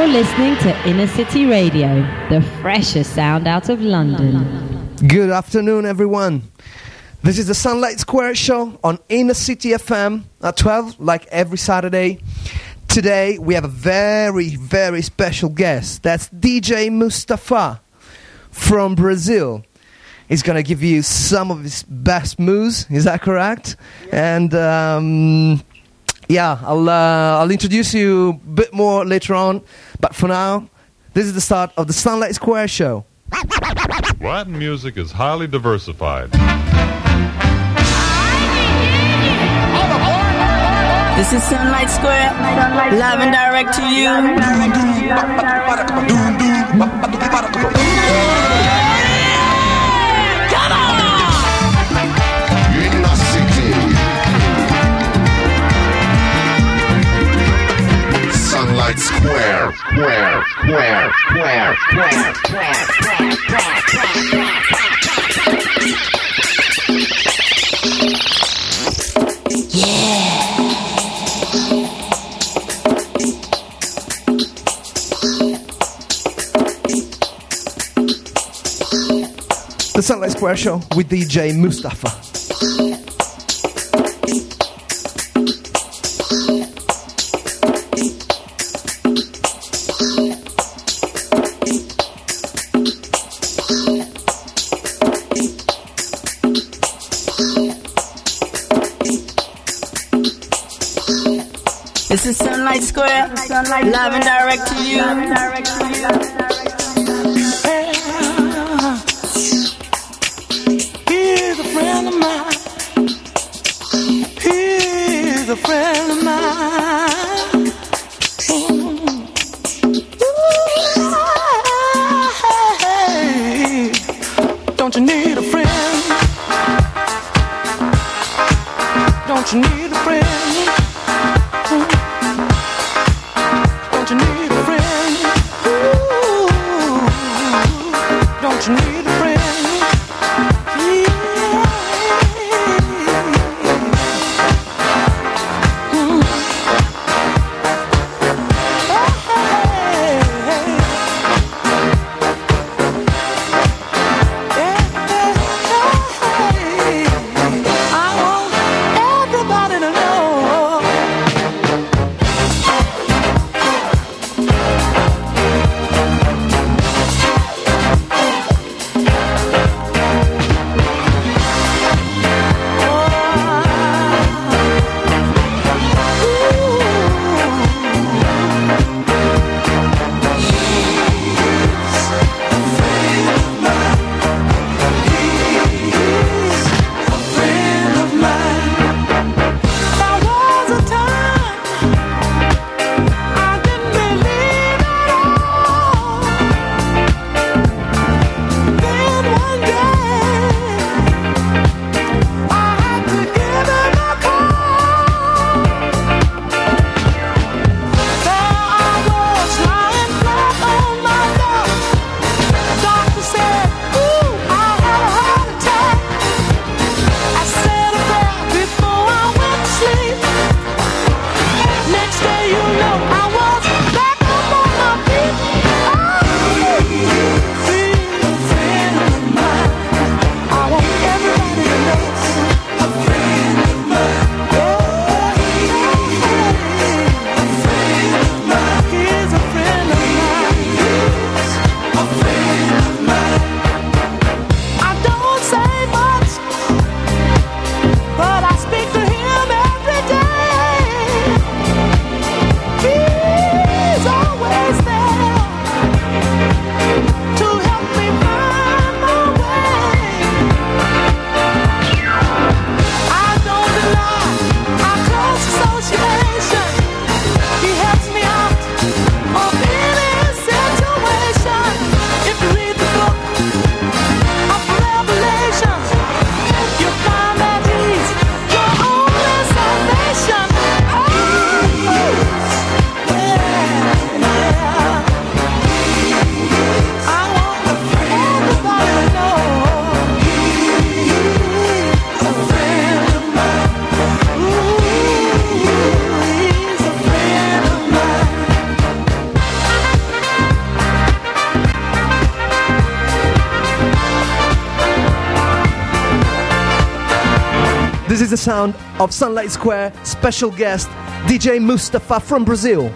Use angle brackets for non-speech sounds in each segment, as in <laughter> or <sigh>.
You're listening to Inner City Radio, the freshest sound out of London. Good afternoon, everyone. This is the Sunlight Square show on Inner City FM at 12, like every Saturday. Today, we have a very, very special guest. That's DJ Mustafa from Brazil. He's going to give you some of his best moves. Is that correct? And um, yeah, I'll, uh, I'll introduce you a bit more later on. But for now, this is the start of the Sunlight Square show. Latin music is highly diversified. This is Sunlight Square, live and direct to you. Square, Square, Square, Square, Square, Square, Square, Square, Square. The Sunlight Square show with DJ Mustafa. Love and direct to you. Sound of Sunlight Square special guest DJ Mustafa from Brazil.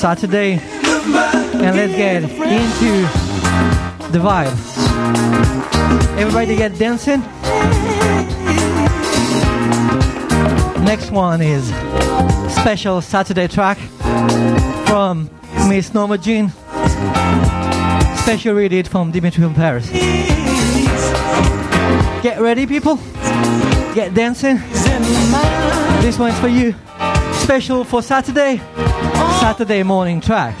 Saturday, and let's get into the vibe. Everybody get dancing. Next one is special Saturday track from Miss Norma Jean. Special read from Dimitri from Paris. Get ready, people. Get dancing. This one's for you. Special for Saturday. Saturday morning track.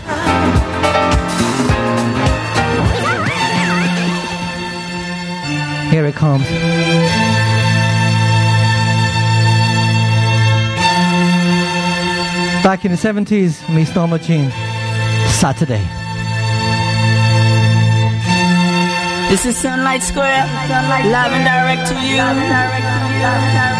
Here it comes. Back in the 70s, Miss Norma Jean. Saturday. This is Sunlight Square, live and direct to you.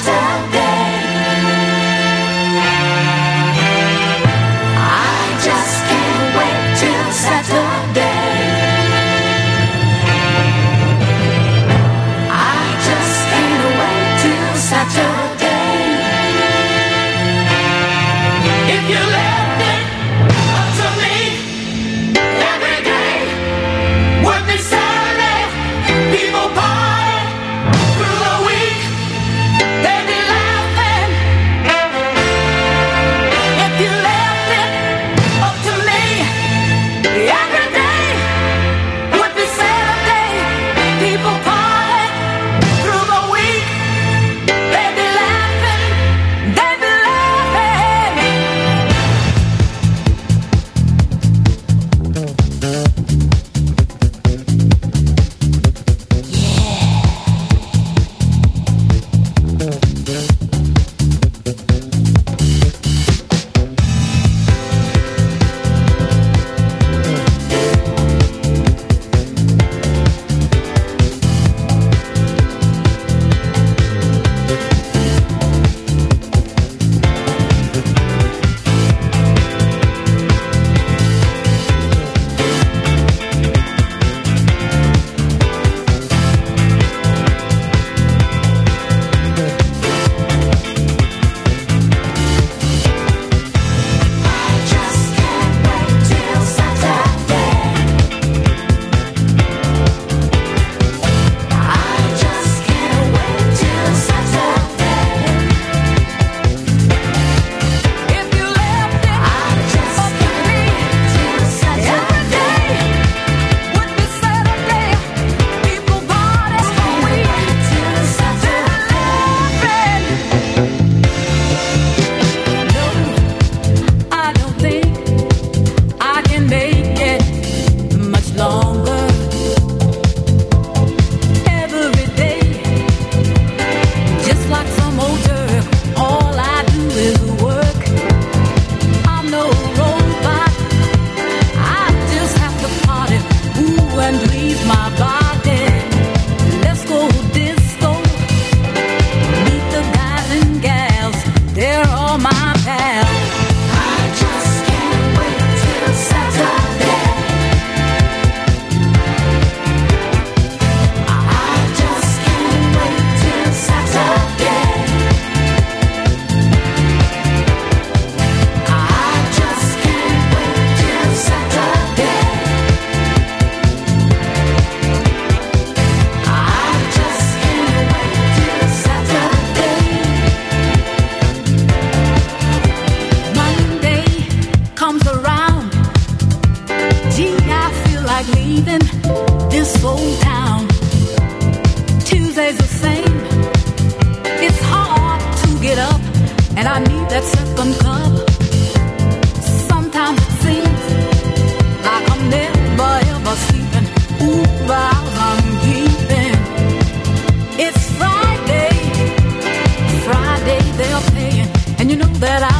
that I'll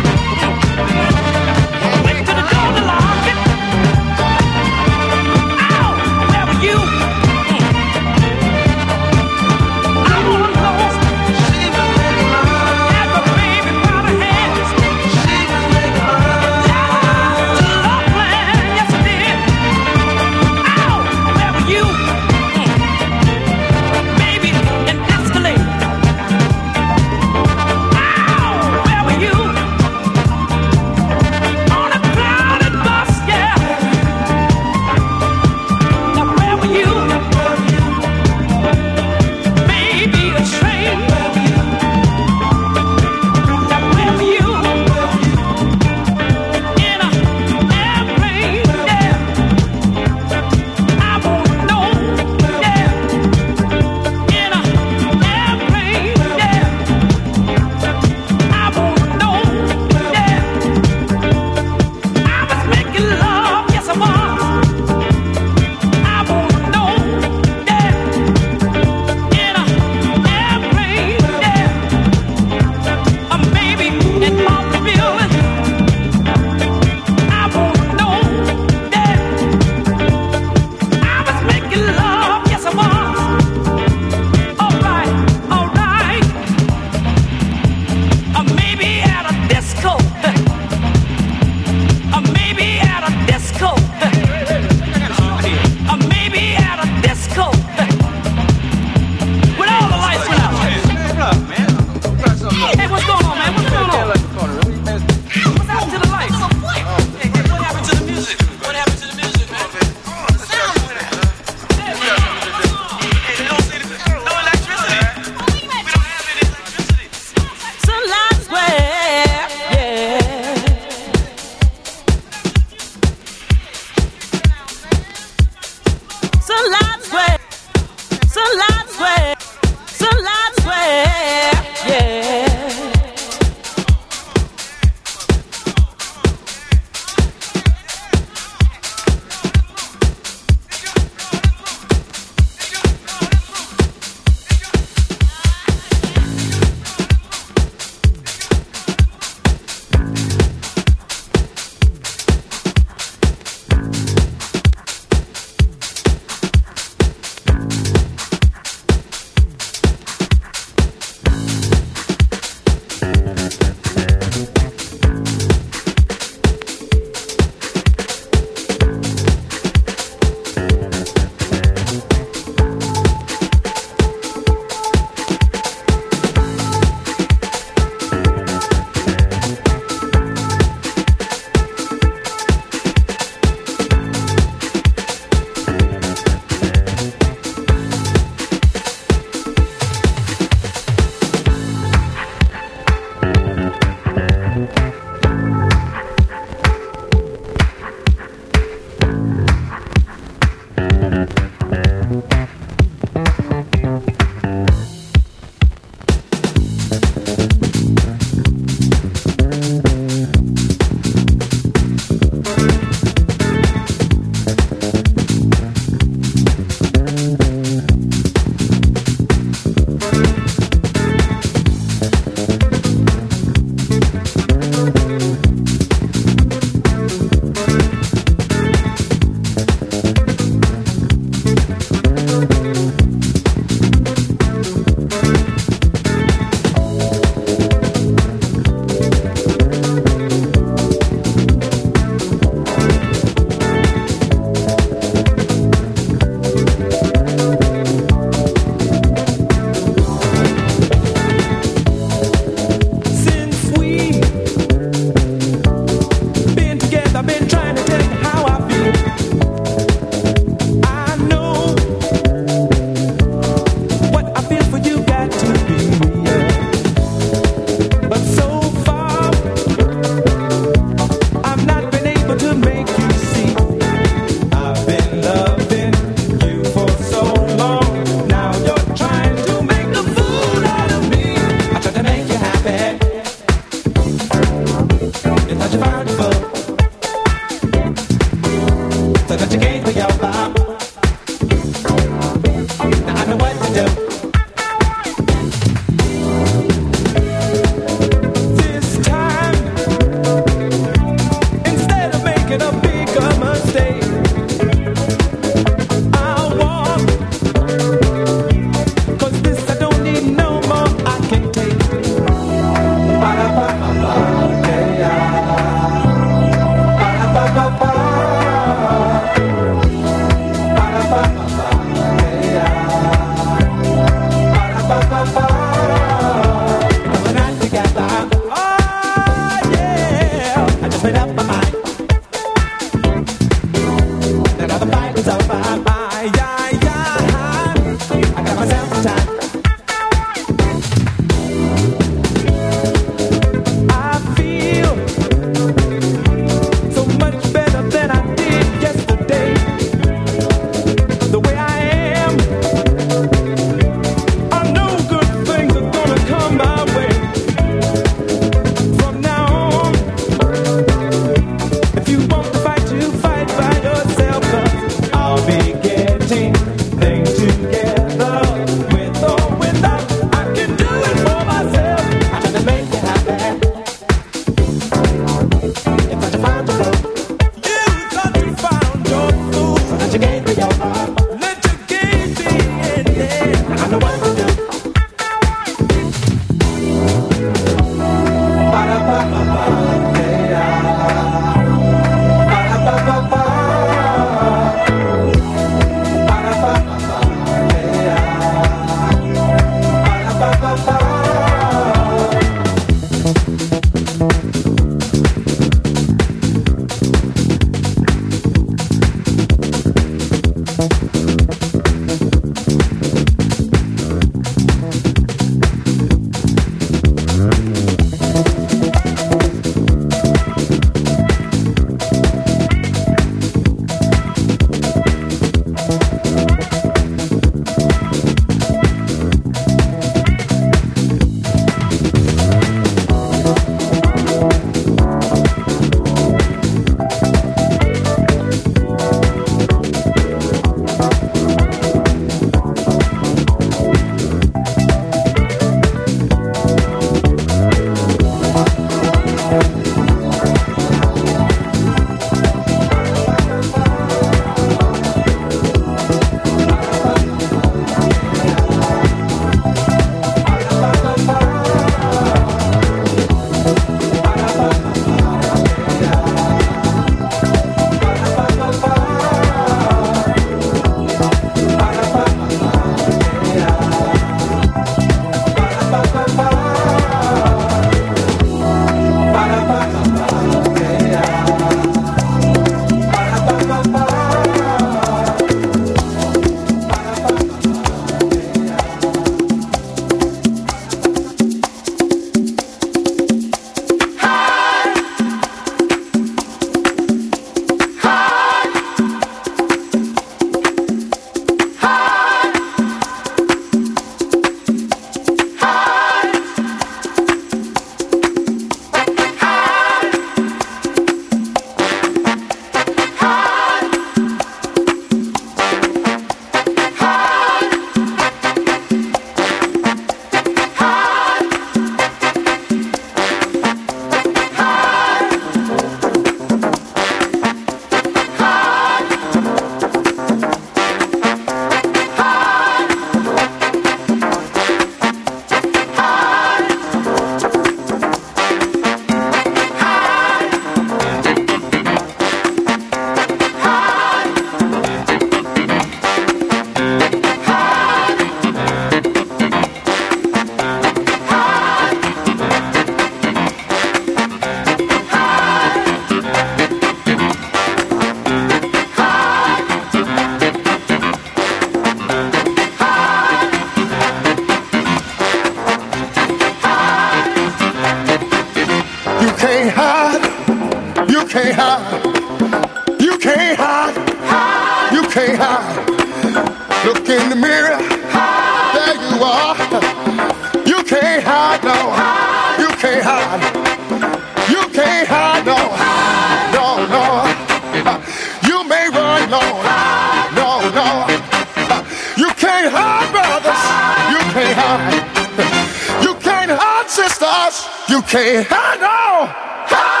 sisters, you can't handle.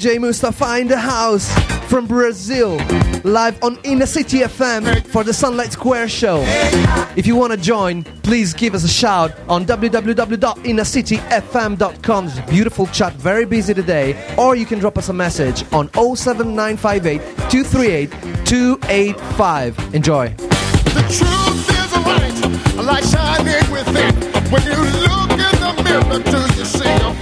DJ Mustafa in the house from Brazil, live on Inner City FM for the Sunlight Square show. If you want to join, please give us a shout on www.innercityfm.com. A beautiful chat, very busy today. Or you can drop us a message on 07958 238 285. Enjoy. The truth is light shining within. When you look in the mirror, do you see a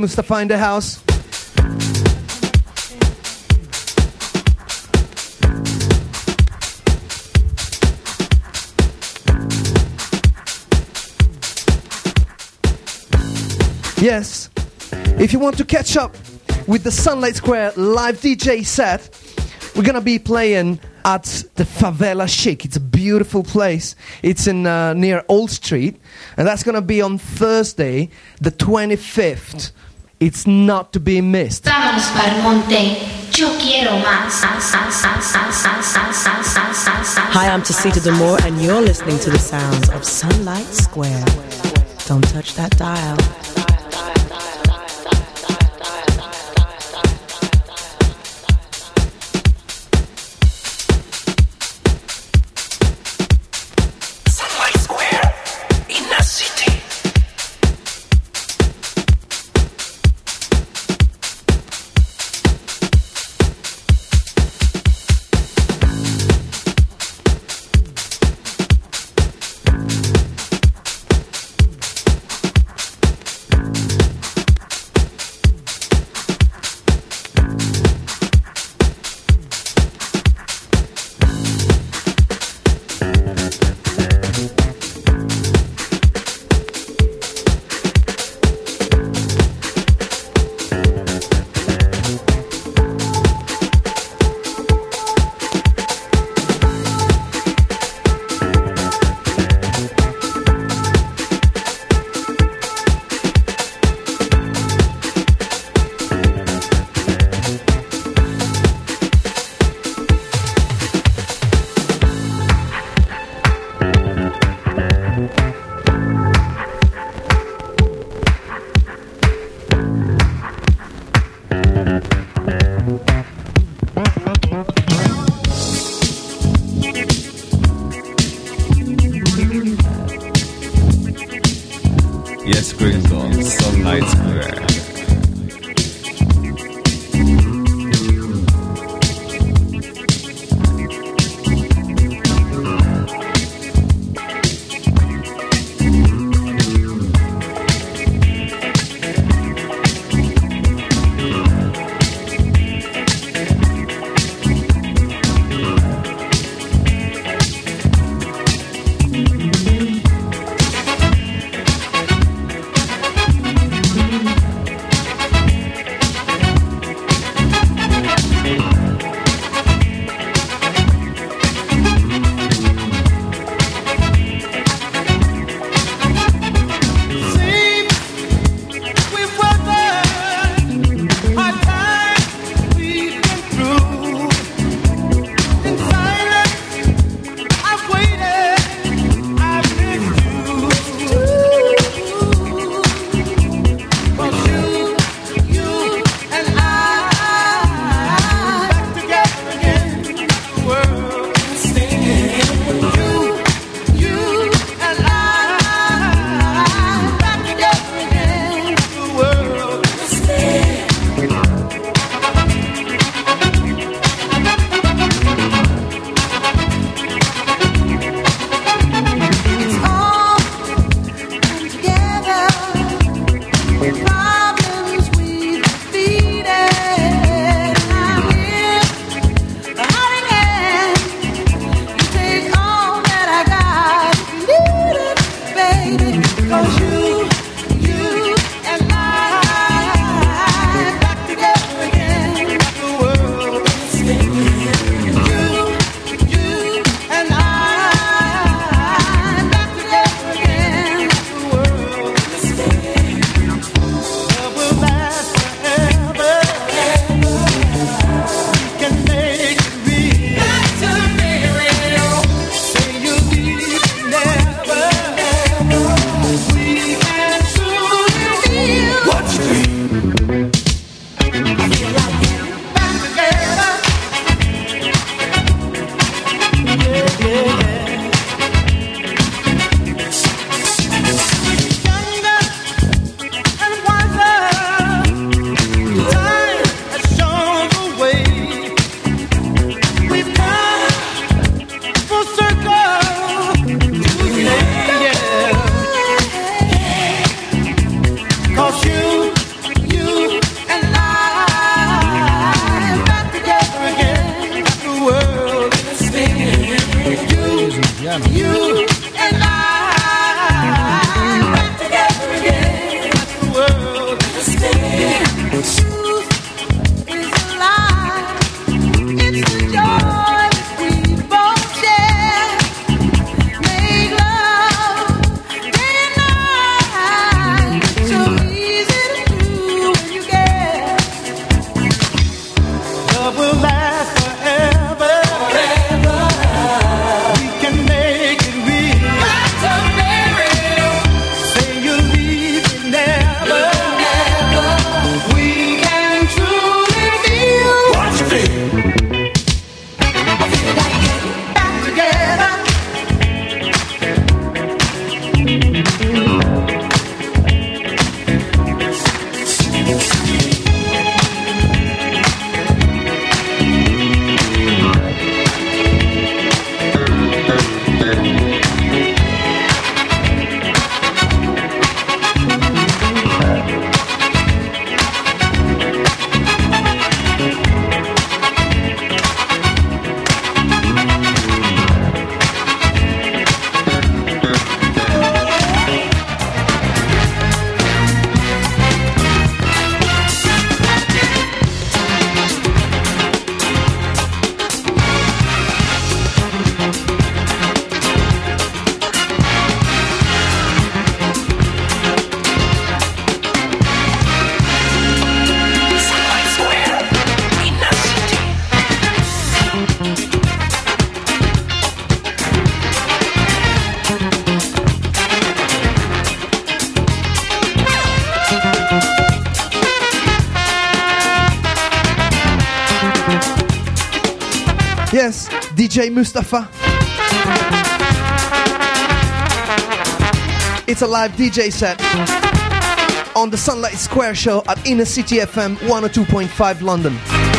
famous to find a house. Yes, if you want to catch up with the Sunlight Square live DJ set, we're gonna be playing at the Favela Chic. It's a beautiful place. It's in uh, near Old Street, and that's gonna be on Thursday, the 25th it's not to be missed. Vámonos para el monte. Yo quiero más. Hi, I'm Tacita Damore, and you're listening to the sounds of Sunlight Square. Don't touch that dial. DJ Mustafa. It's a live DJ set on the Sunlight Square show at Inner City FM 102.5 London.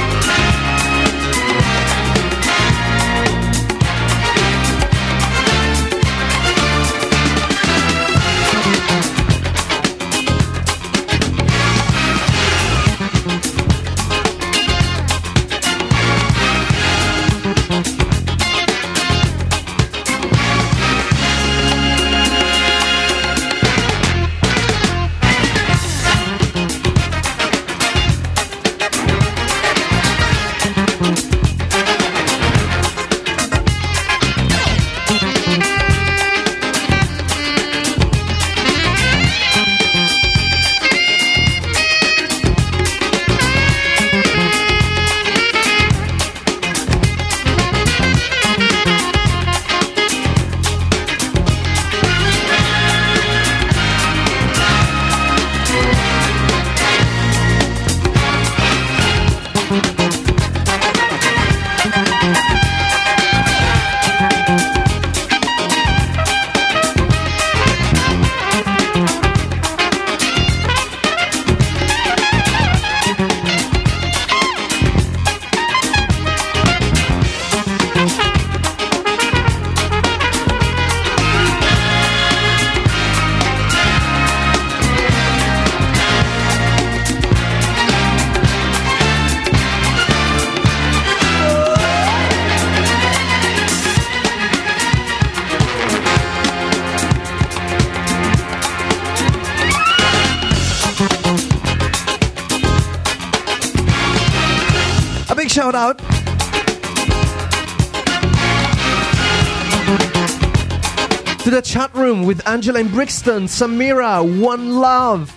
Angela in Brixton, Samira, One Love,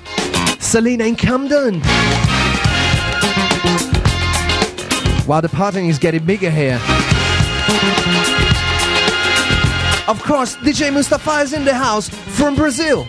Selena in Camden. Wow, the partying is getting bigger here. Of course, DJ Mustafa is in the house from Brazil.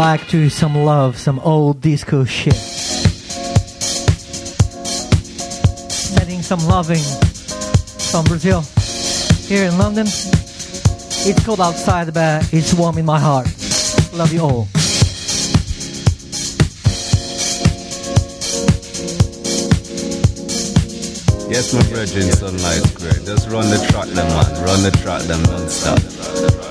back to some love, some old disco shit. Sending some loving from Brazil here in London. It's cold outside, but it's warm in my heart. Love you all. Yes, my brethren, sunlight's great. Just run the track, them man. Run the track, them non-stop.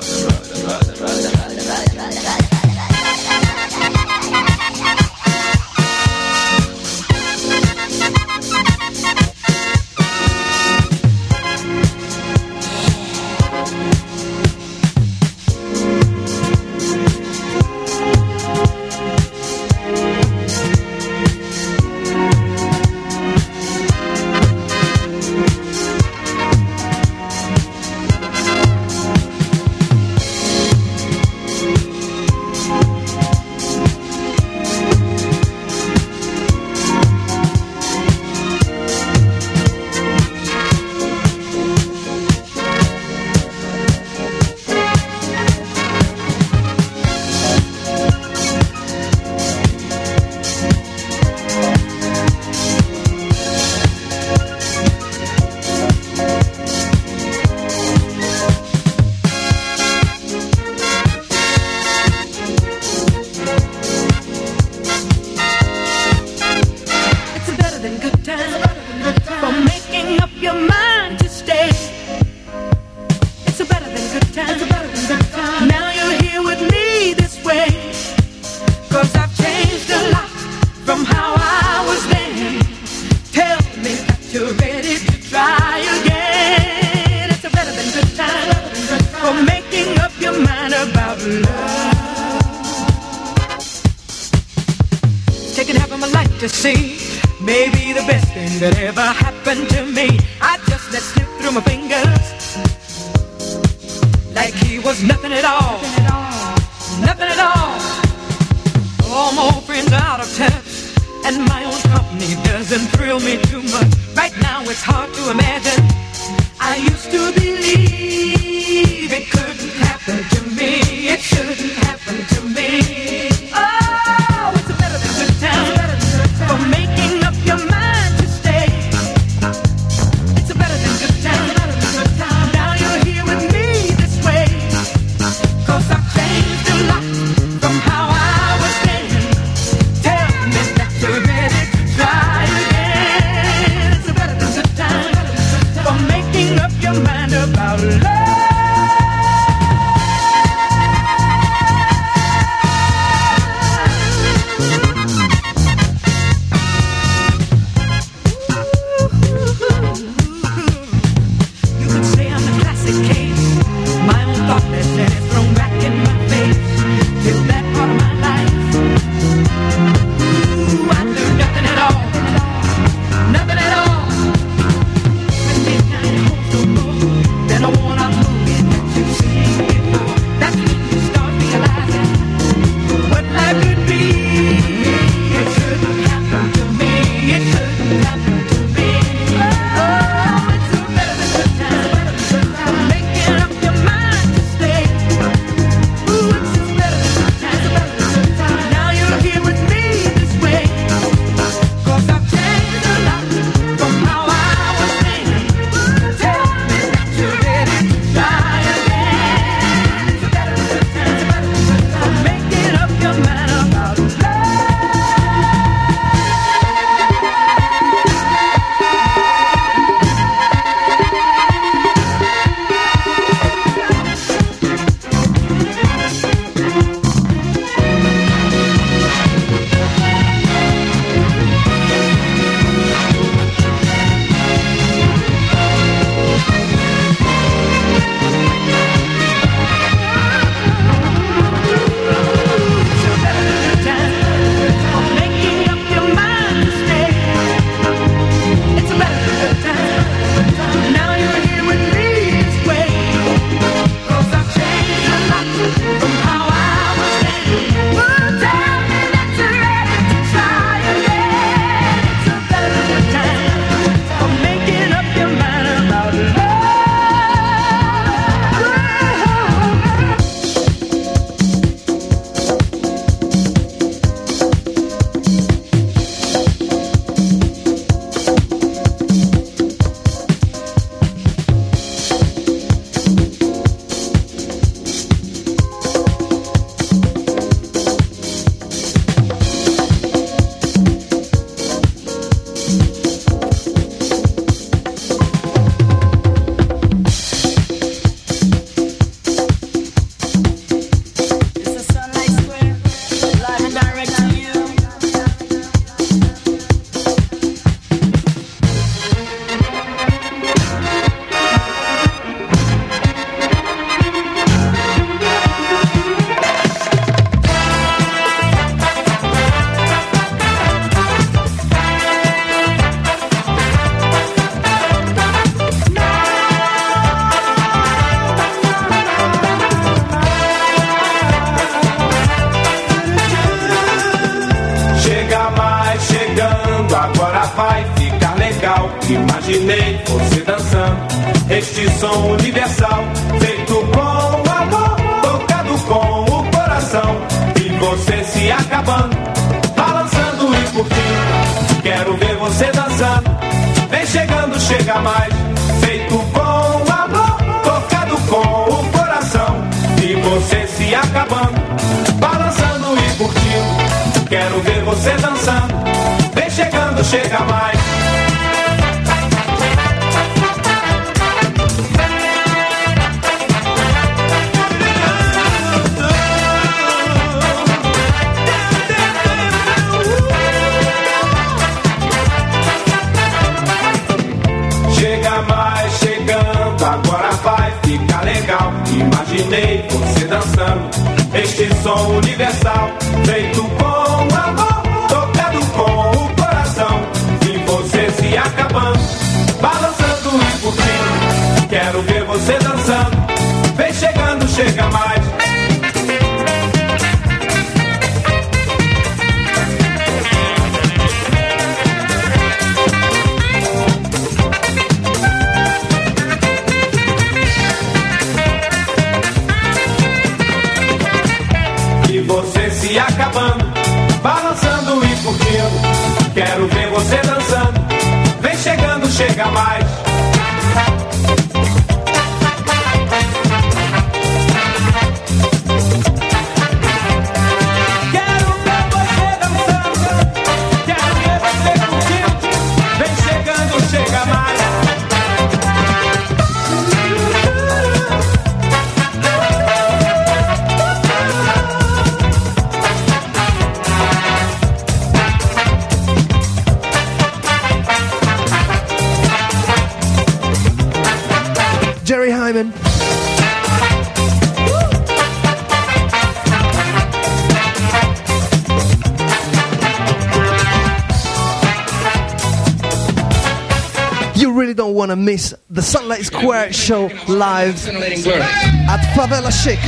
want to miss the Sunlight Square show live at Favela Chic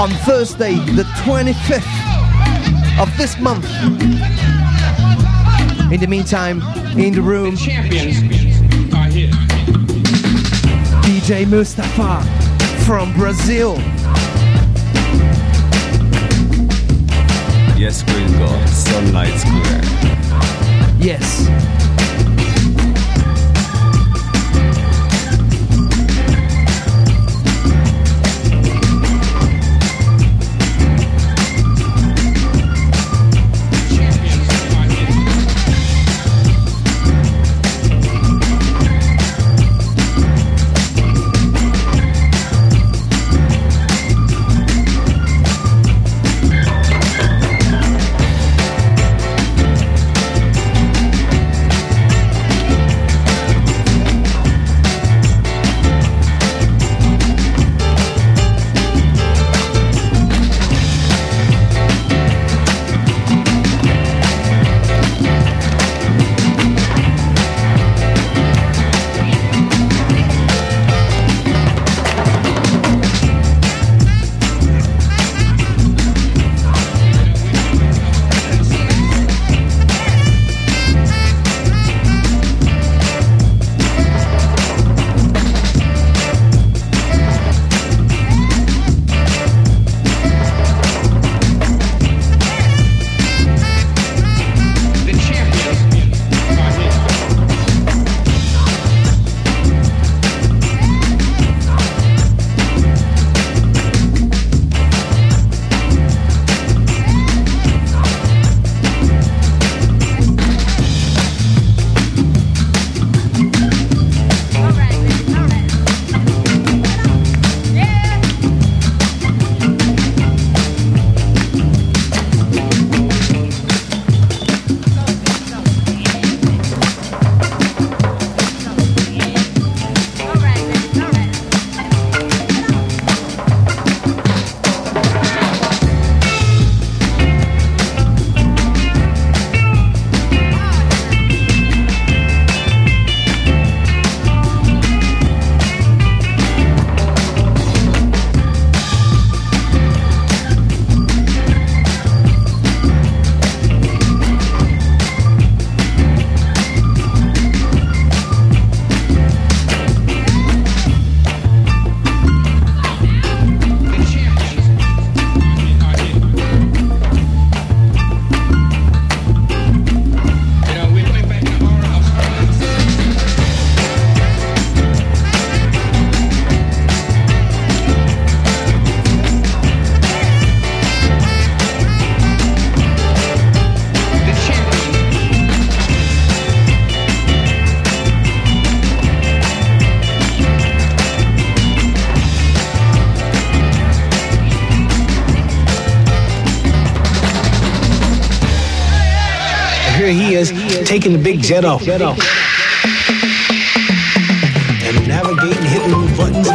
on Thursday, the 25th of this month. In the meantime, in the room, the champions are here. DJ Mustafa from Brazil. Yes, Gringo, Sunlight Square. Yes. taking the big jet off. Jet off. And navigating, hitting those buttons.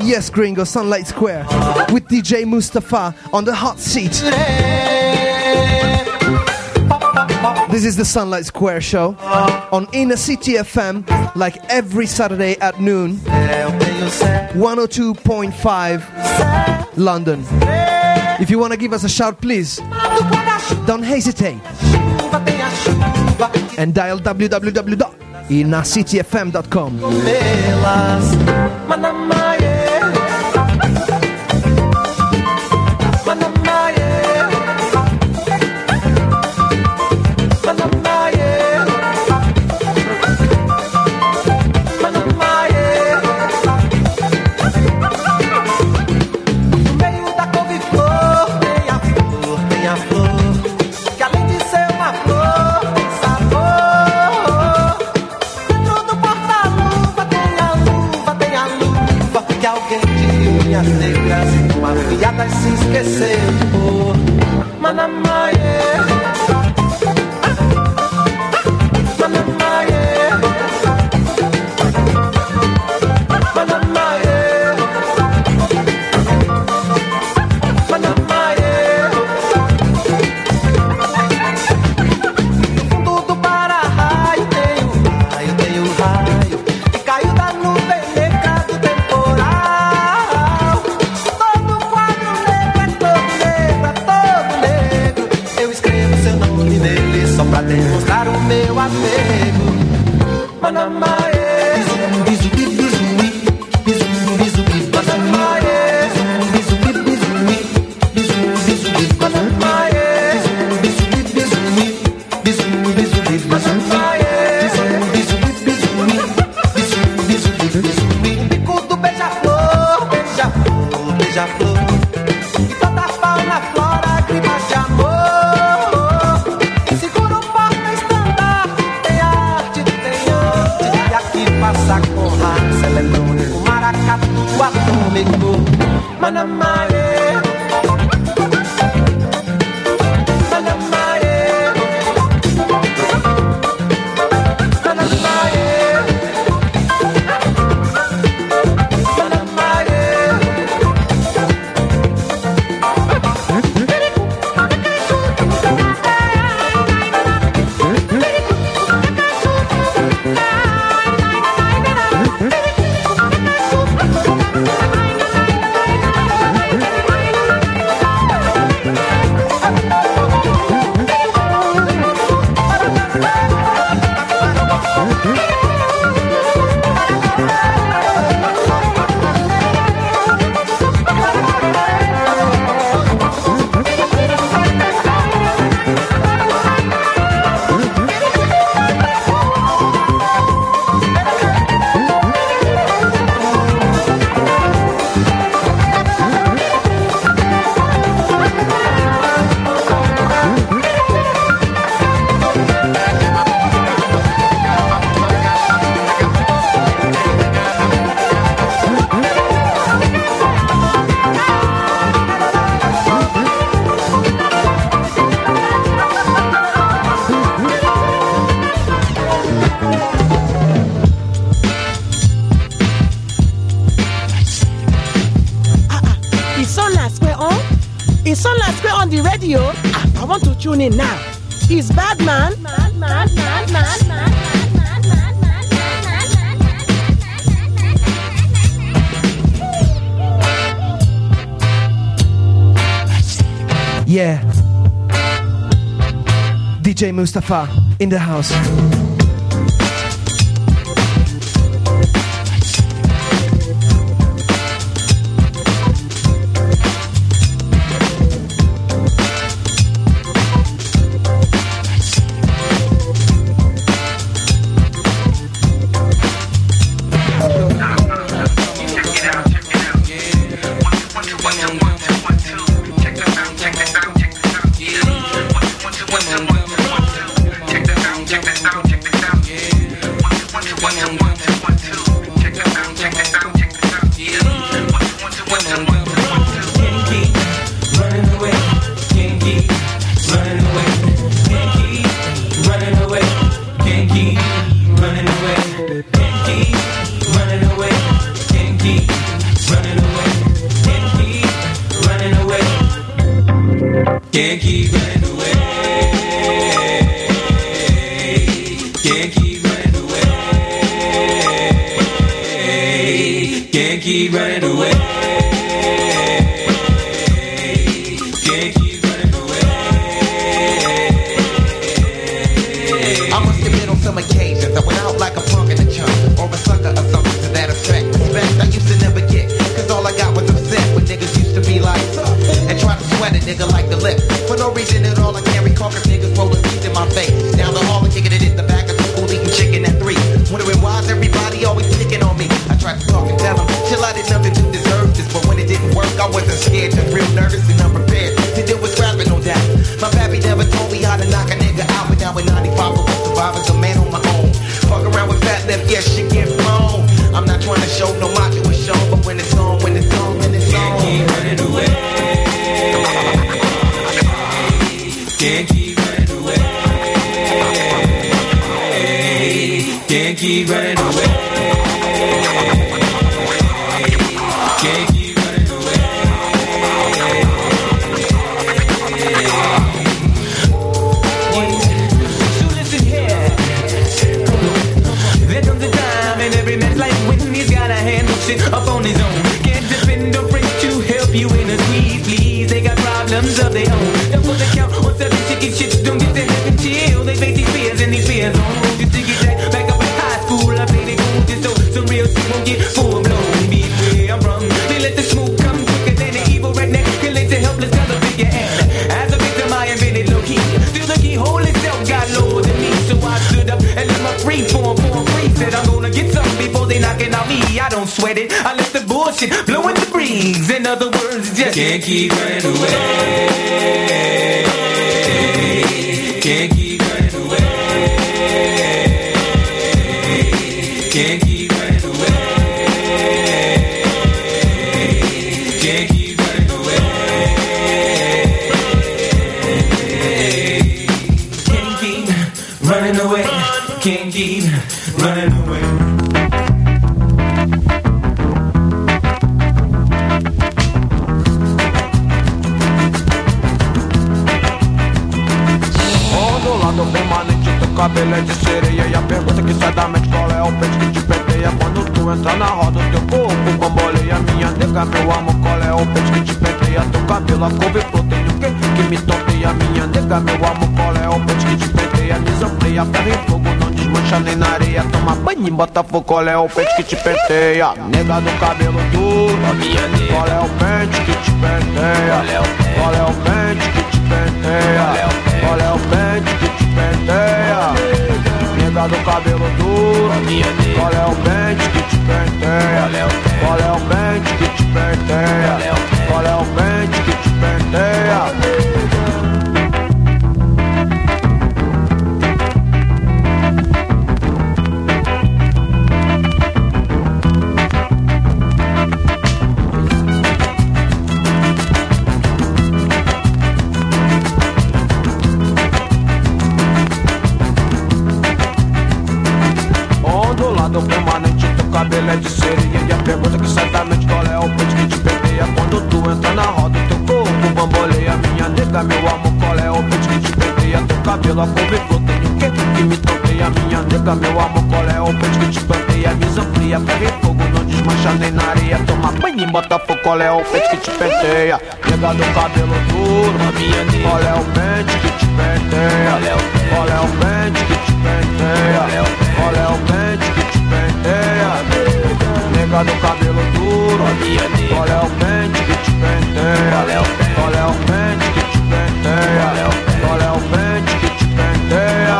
Yes, Gringo, Sunlight Square with DJ Mustafa on the hot seat. This is the Sunlight Square Show on Inner City FM, like every Saturday at noon, 102.5 London. If you want to give us a shout, please don't hesitate. And dial www.innercityfm.com. Mustafa in the house. Don't sweat it. I let the bullshit blow in the breeze. In other words, just can't keep running away. Can't keep cabelo é de sereia E a pergunta que sai da mente, qual é o peixe que te penteia Quando tu entra na roda, o teu corpo bamboleia Minha nega, meu amor, qual é o peixe que te penteia Teu cabelo, a couve, proteína, o que que me tonteia Minha nega, meu amor, qual é o peixe que te penteia Misampleia, ferro e fogo, não desmancha nem na areia. Toma banho em Botafogo, qual é o peixe que te penteia Nega do cabelo duro, minha nega. Qual é o pente que te penteia Qual é o pente que te penteia Qual é o pente que te penteia Nega do cabelo duro. Qual é o pente que te penteia? Qual é o pente? Que te penteia? Qual é o pente que te penteia pergunta que sai da mente, qual é o peixe que te penteia Quando tu entra na roda, teu corpo bamboleia. Minha nega, meu amor, qual é o peixe que te penteia Teu cabelo, a couve, proteína, o que que me tonteia Minha nega, meu amor, qual é o peixe que te penteia Misa fria, ferro e fogo, não desmancha nem na areia. Toma banho em Botafogo, qual é o peixe que te penteia Nega do cabelo duro, minha nega Qual é o pente que te penteia Qual é o pente que te penteia Qual é o pente que te Nega do cabelo duro. Qual é o pente que te penteia. Qual é o pente que te penteia. Qual é o pente que te penteia.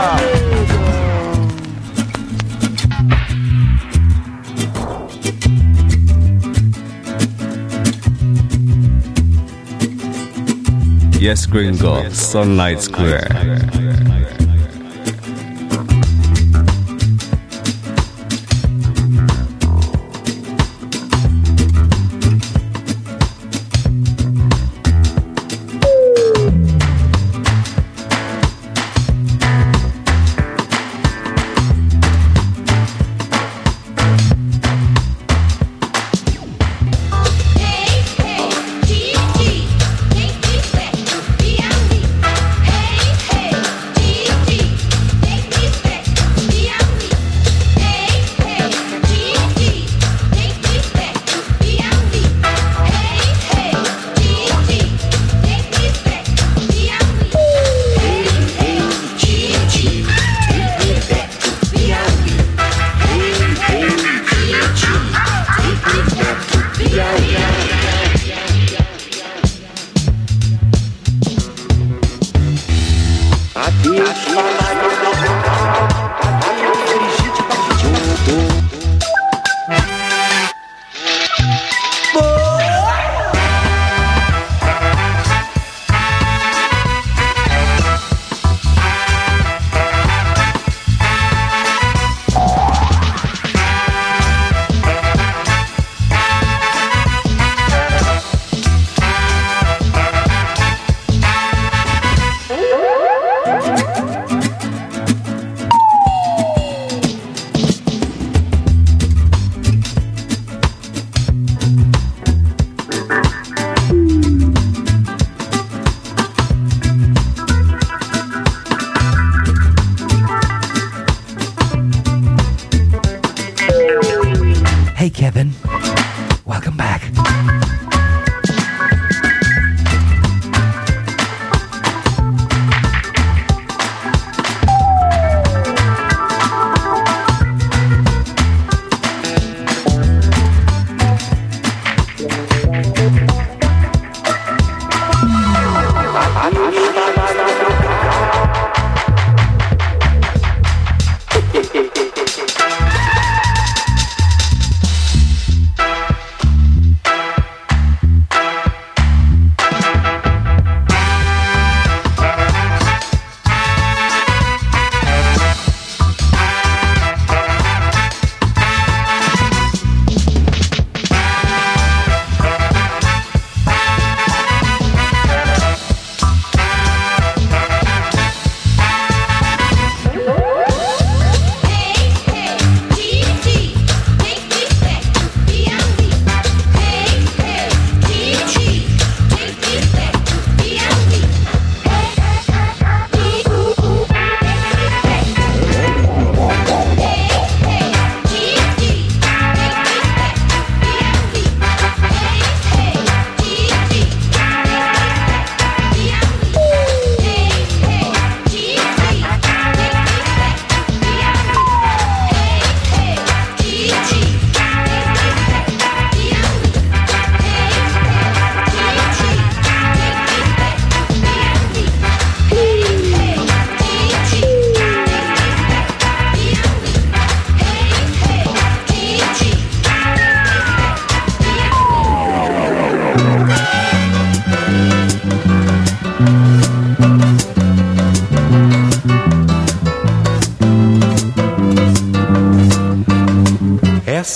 Yes, Gringo, Sunlight Square.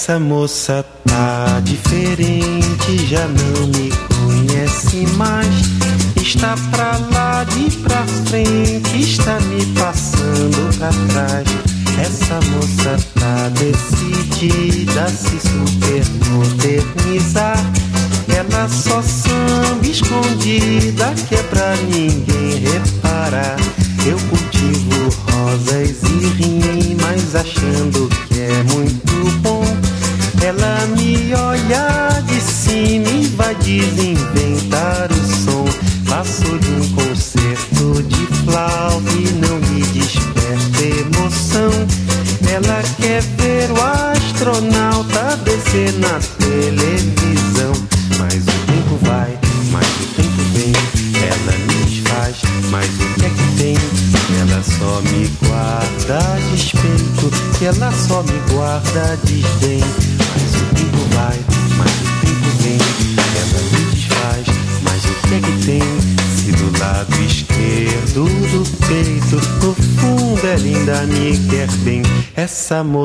Essa moça tá diferente, já não me conhece mais. Está pra lá de pra frente, está me passando pra trás. Essa moça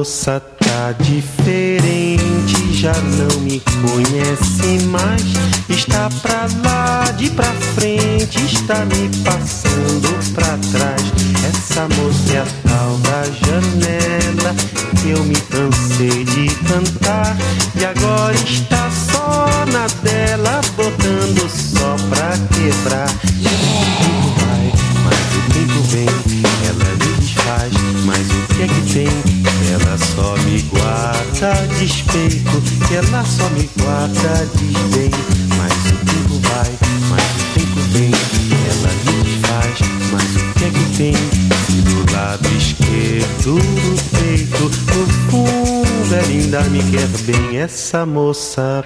moça tá diferente, já não me conhece mais. Está pra lá, de pra frente, está me passando pra trás. Essa moça é a tal da janela que eu me cansei de cantar. E agora está só na dela, botando só pra quebrar. O tempo vai, mas o tempo vem. Ela me desfaz, mas o que é que tem? Ela só me guarda despeito, ela só me guarda desdém. Mas o tempo vai, mas o tempo vem. Ela me desfaz, mas o que é que tem? Se do lado esquerdo do peito, no fundo ela ainda me quer bem. Essa moça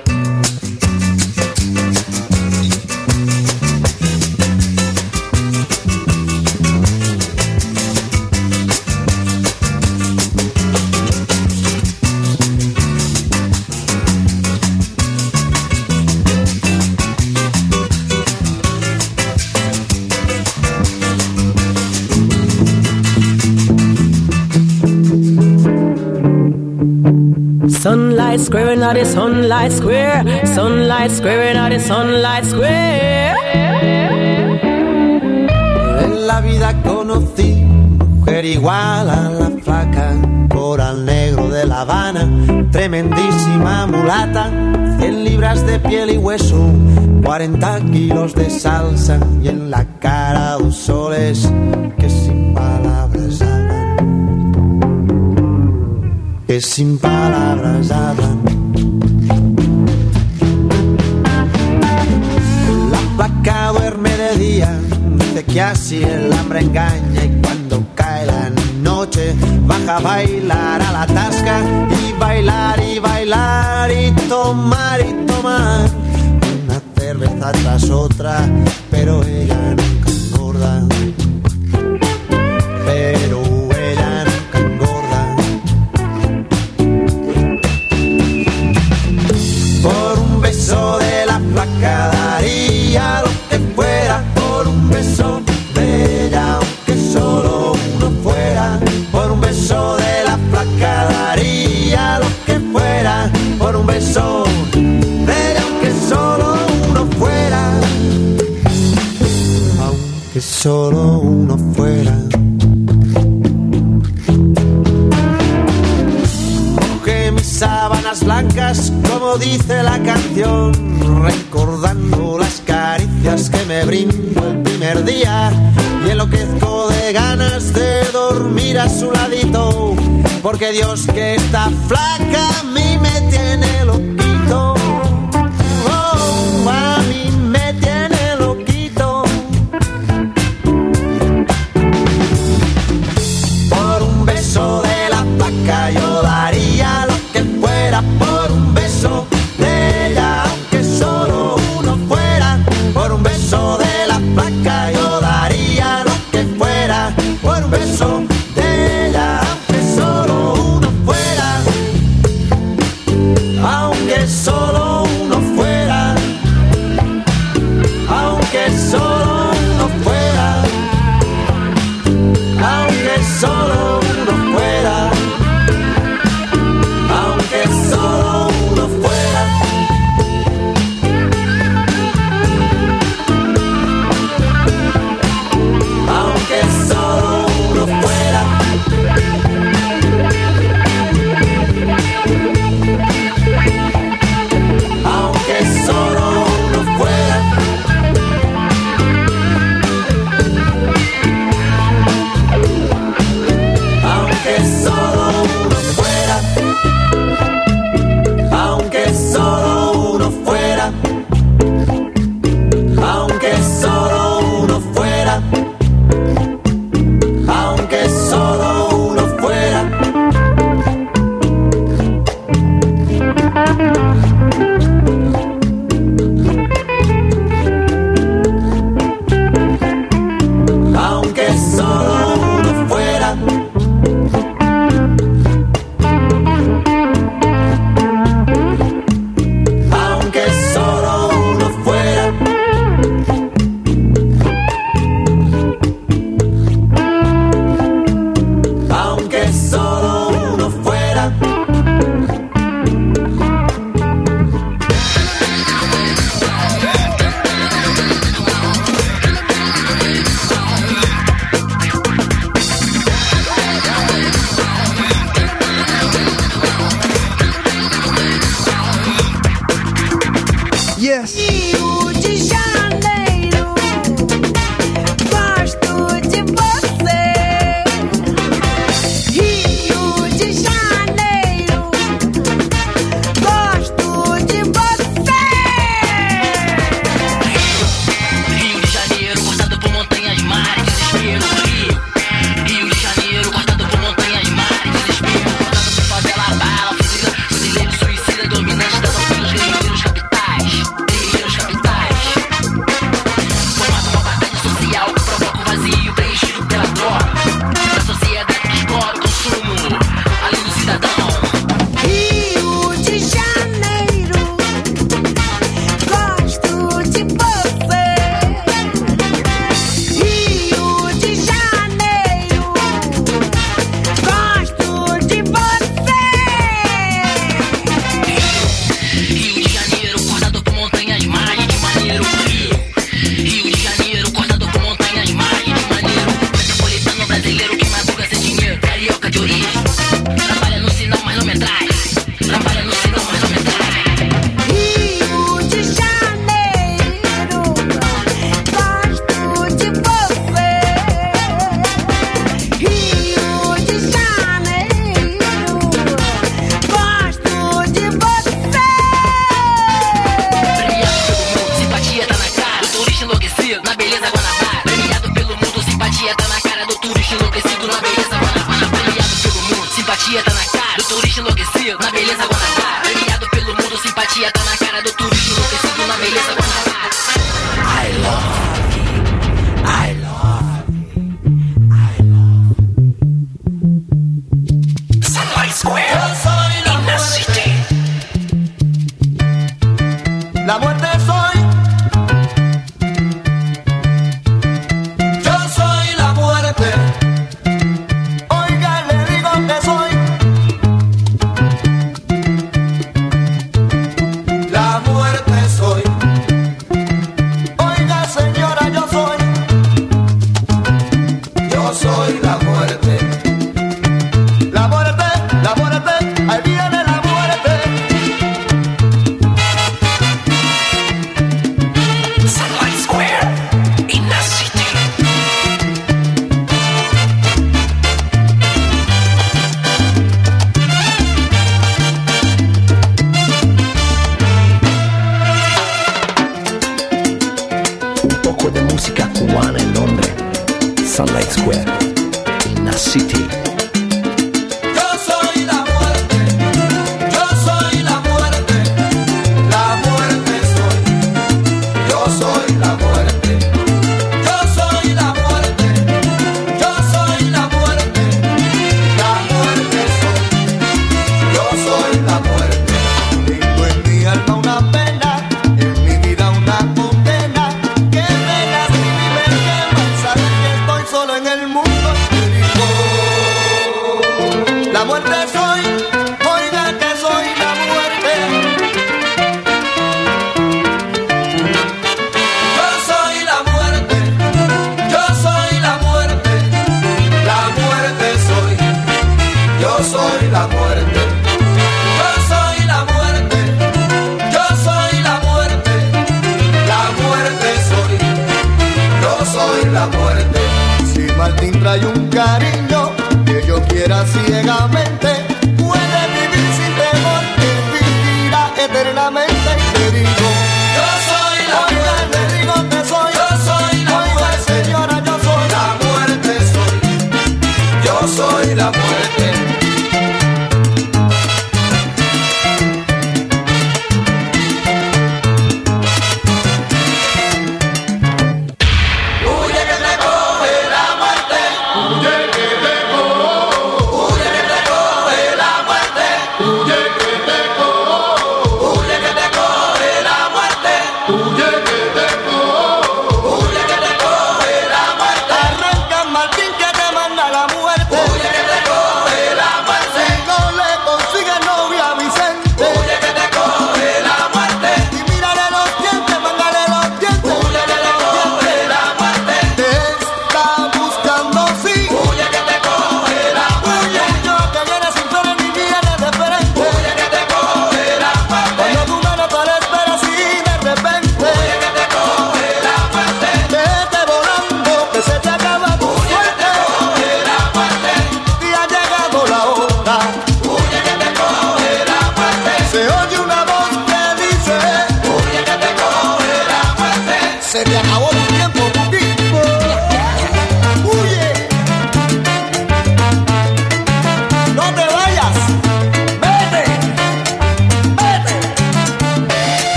Sunlight square in the sunlight square. Sunlight square in the sunlight square. En la vida conocí mujer igual a la flaca, coral negro de La Habana, tremendísima mulata, 100 libras de piel y hueso, 40 kilos de salsa y en la cara dos soles que sin Es sin palabras hablan. La placa duerme de día, dice que así el hambre engaña y cuando cae la noche baja a bailar a la tasca y bailar y bailar y tomar y tomar una cerveza tras otra, pero ella no día y enloquezco de ganas de dormir a su ladito, porque Dios que está flaca poco de música cubana en Londres, Sunlight Square, in the City.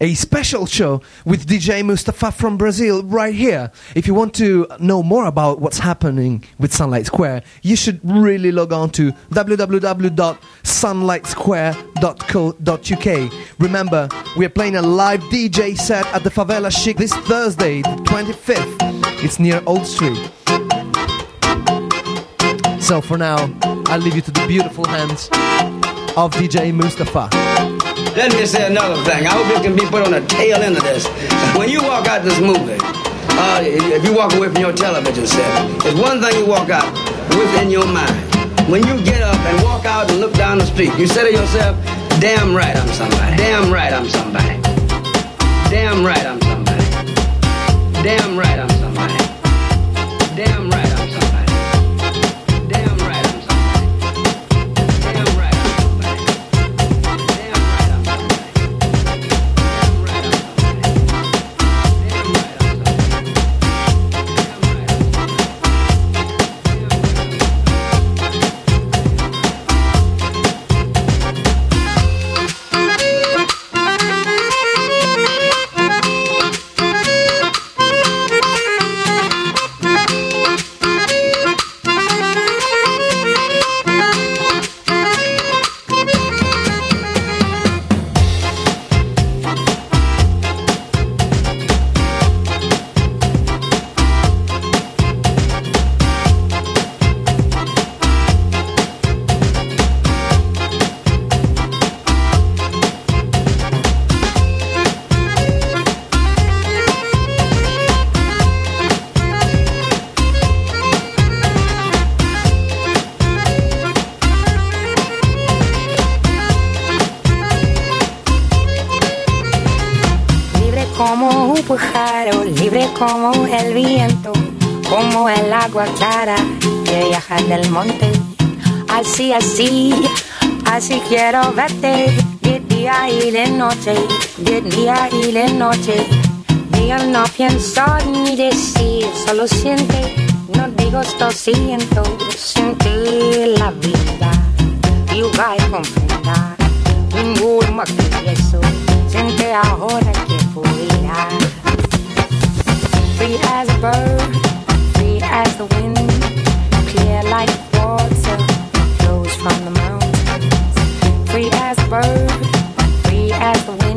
A special show with DJ Mustafa from Brazil right here. If you want to know more about what's happening with Sunlight Square, you should really log on to www.sunlightsquare.co.uk. Remember, we are playing a live DJ set at the Favela Chic this Thursday, the 25th. It's near Old Street. So for now, I'll leave you to the beautiful hands of DJ Mustafa. Let me say another thing. I hope it can be put on the tail end of this. When you walk out this movie, uh, if you walk away from your television set, there's one thing you walk out within your mind. When you get up and walk out and look down the street, you say to yourself, damn right I'm somebody. Damn right I'm somebody. Damn right I'm somebody. Damn right I'm somebody. Monte. Así, así, así quiero verte de día y de noche, de día y de noche. Día no pienso ni decir, solo siente, no digo esto siento, sentir la vida y vai comprender. Ninguno que eso, siente ahora que fuera. Free as a bird, free as the wind, clear like water, flows from the mountains. Free as a bird, free as the wind,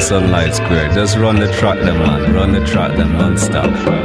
Sunlight Square. Just run the track them man, run the track them non-stop.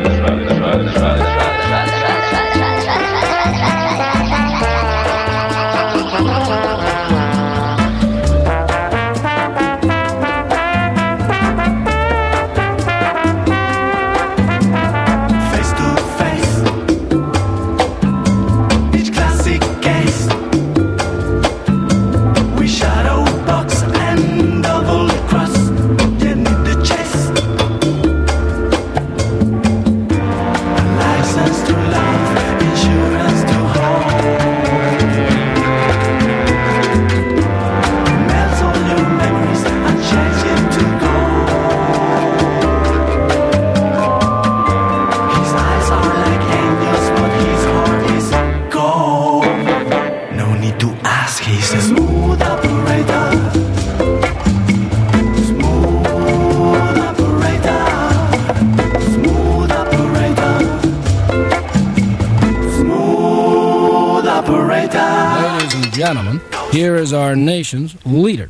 gentlemen, here is our nation's leader.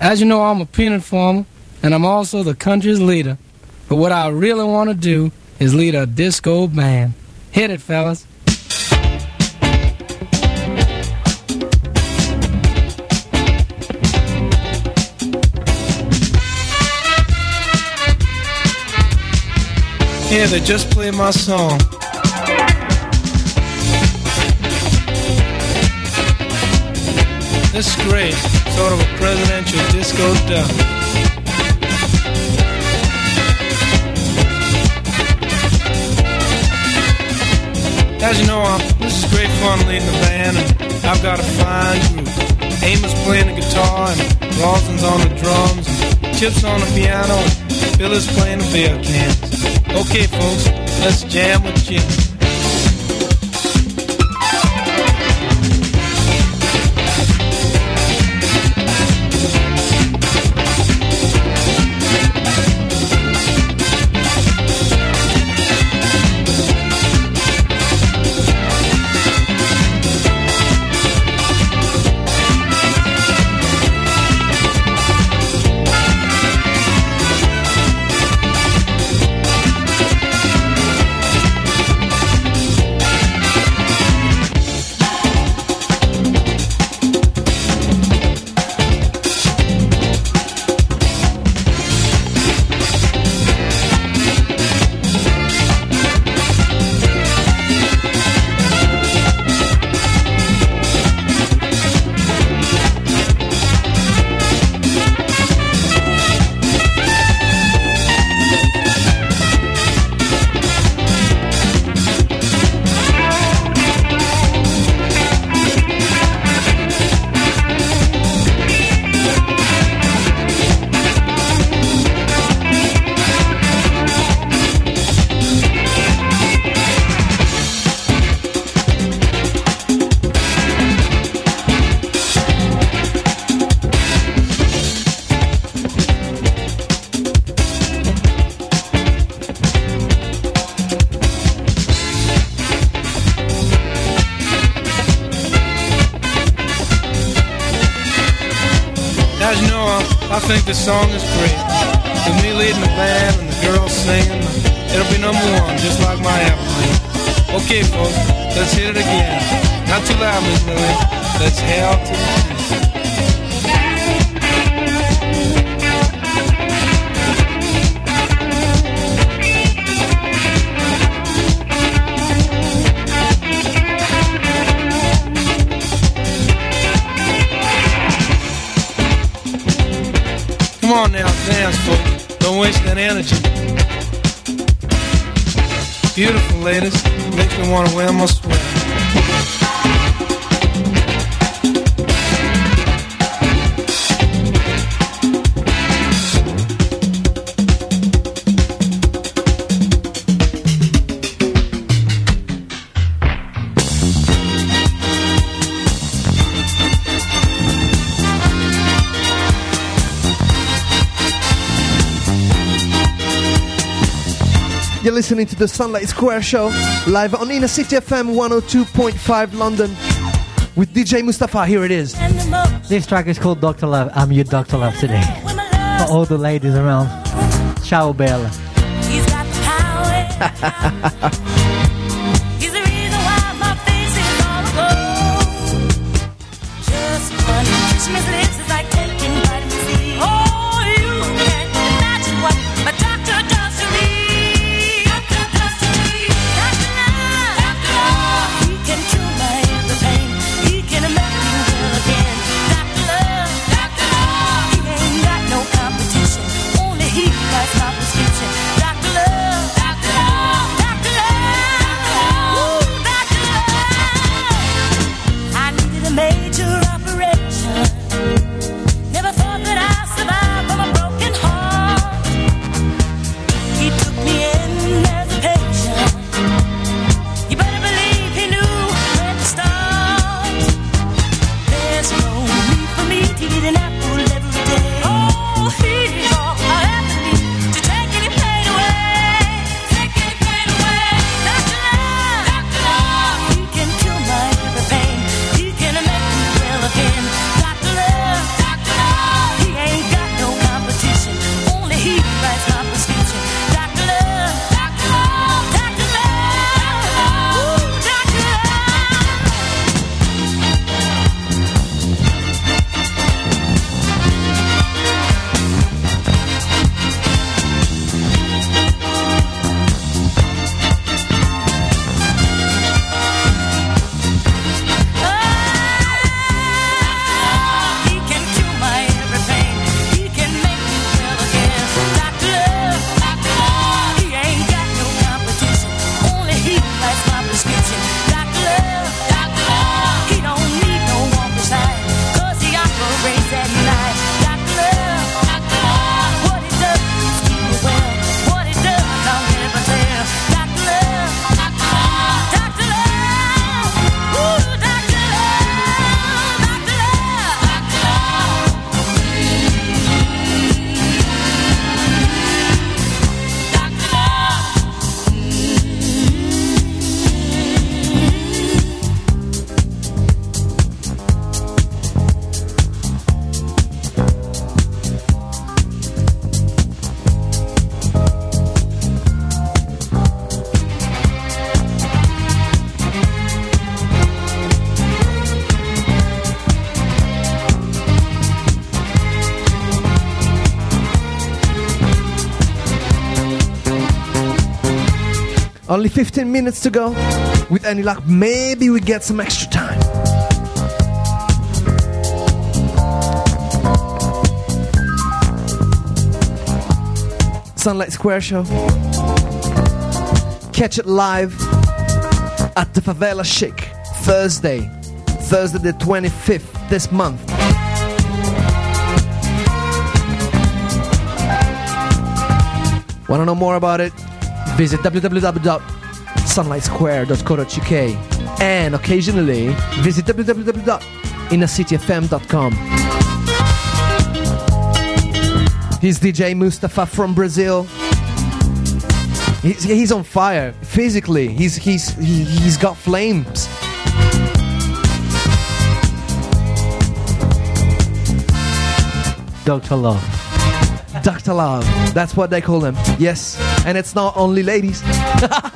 As you know, I'm a peanut farmer, and I'm also the country's leader. But what I really want to do is lead a disco band. Hit it, fellas. Yeah, they just played my song. This is great, sort of a presidential disco dump. As you know, I'm, this is great fun leading the band, and I've got a fine group. Amos playing the guitar, and Lawson's on the drums, and Chip's on the piano, and Phil is playing the beer cans. Okay, folks, let's jam with Chip. You're to the Sunlight Square Show live on Inner City FM 102.5 London with DJ Mustafa. Here it is. This track is called Dr. Love. I'm your Dr. Love today. For all the ladies around. Ciao, Bella. 15 minutes to go. With any luck, maybe we get some extra time. Sunlight Square Show. Catch it live at the Favela Chic Thursday, Thursday the 25th this month. Want to know more about it? Visit www.sunlightsquare.co.uk and occasionally visit www.innercityfm.com. He's DJ Mustafa from Brazil. He's, he's on fire physically. He's he's he, he's got flames. Dr. Love. Dr. Love. That's what they call him. Yes. And it's not only ladies. <laughs>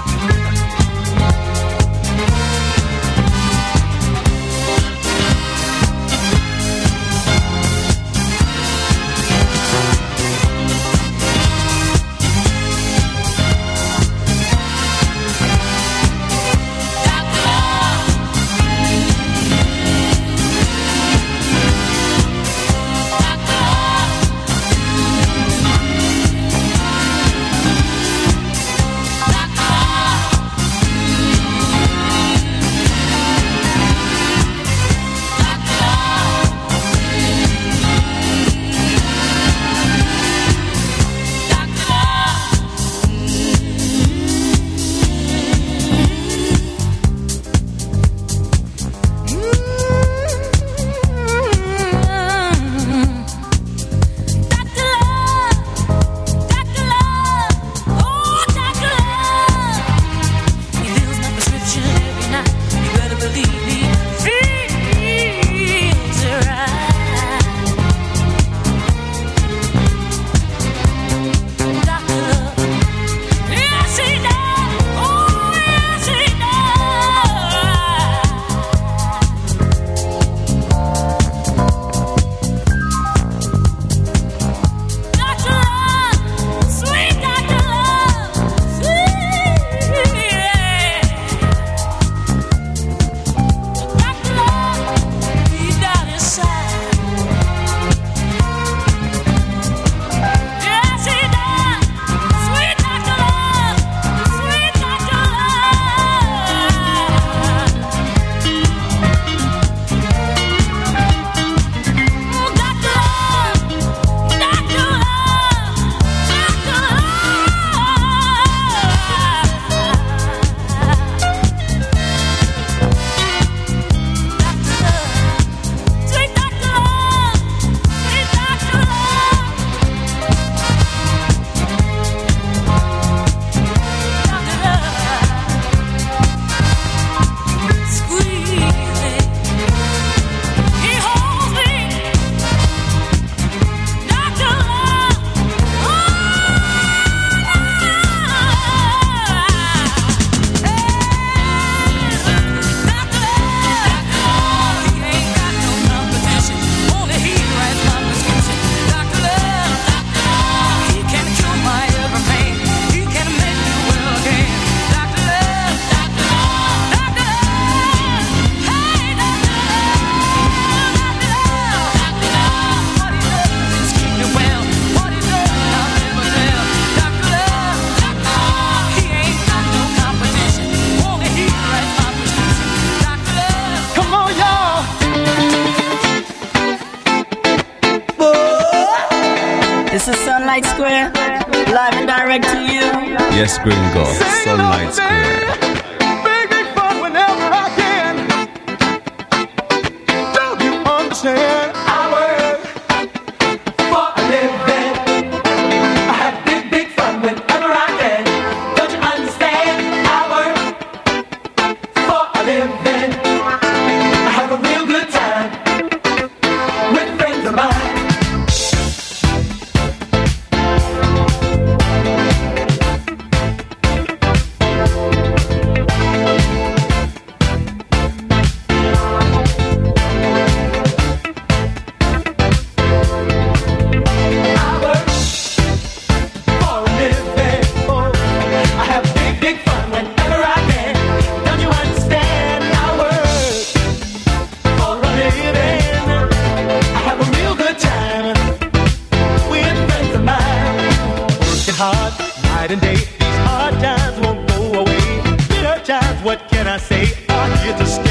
night and day. These hard times won't go away. Bitter times, what can I say? Are here to stay.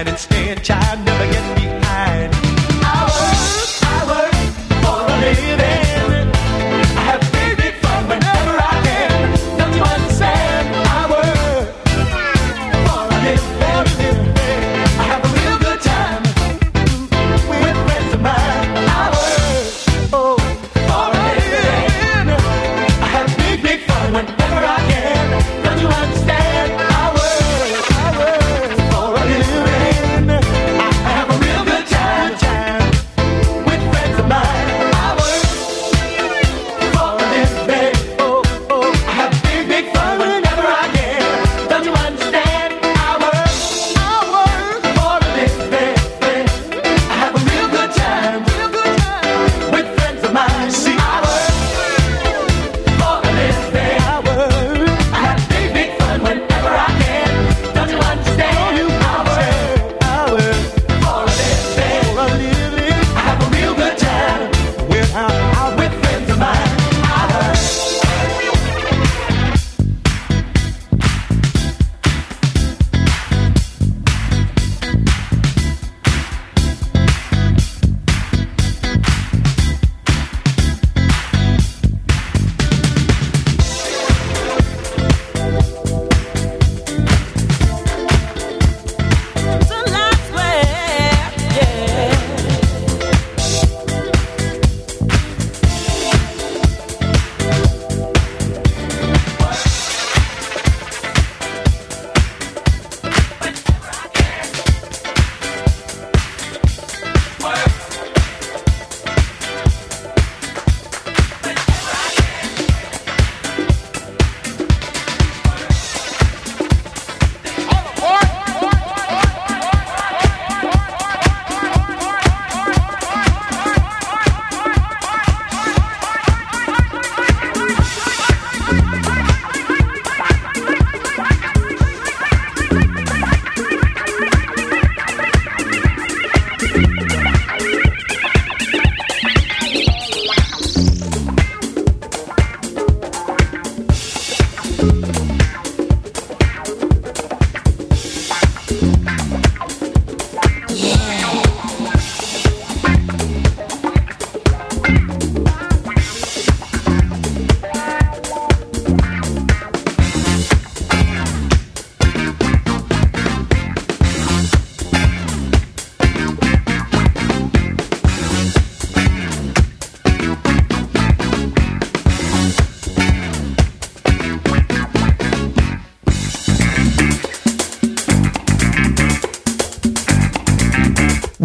United States.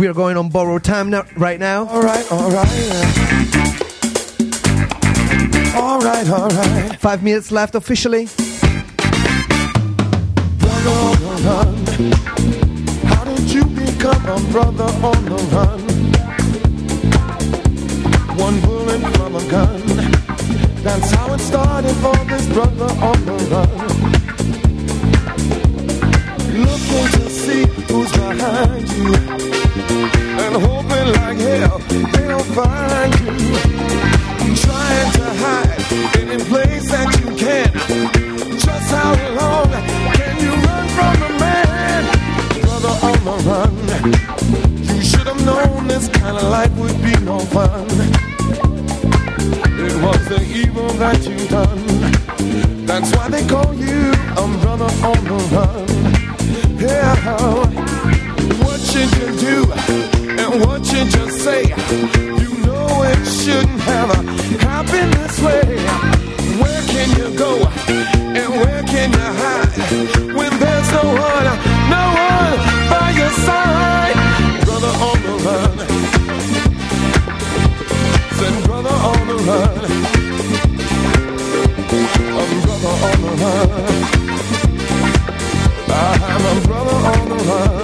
We are going on borrowed time now, right now. All right, all right. All right, all right. Five minutes left officially. Brother on the run. How did you become a brother on the run? One bullet from a gun. That's how it started for this brother on the run. Looking to see who's behind you and hoping like hell they'll find you. Trying to hide any place that you can. Just how long can you run from a man? Brother on the run. You should have known this kind of life would be no fun. It was the evil that you done. That's why they call you a brother on the run. Yeah should you do and what should you say? You know it shouldn't have happened this way. Where can you go and where can you hide when there's no one, no one by your side? Brother on the run, said brother on the run, I'm brother on the run. I have a brother on the run.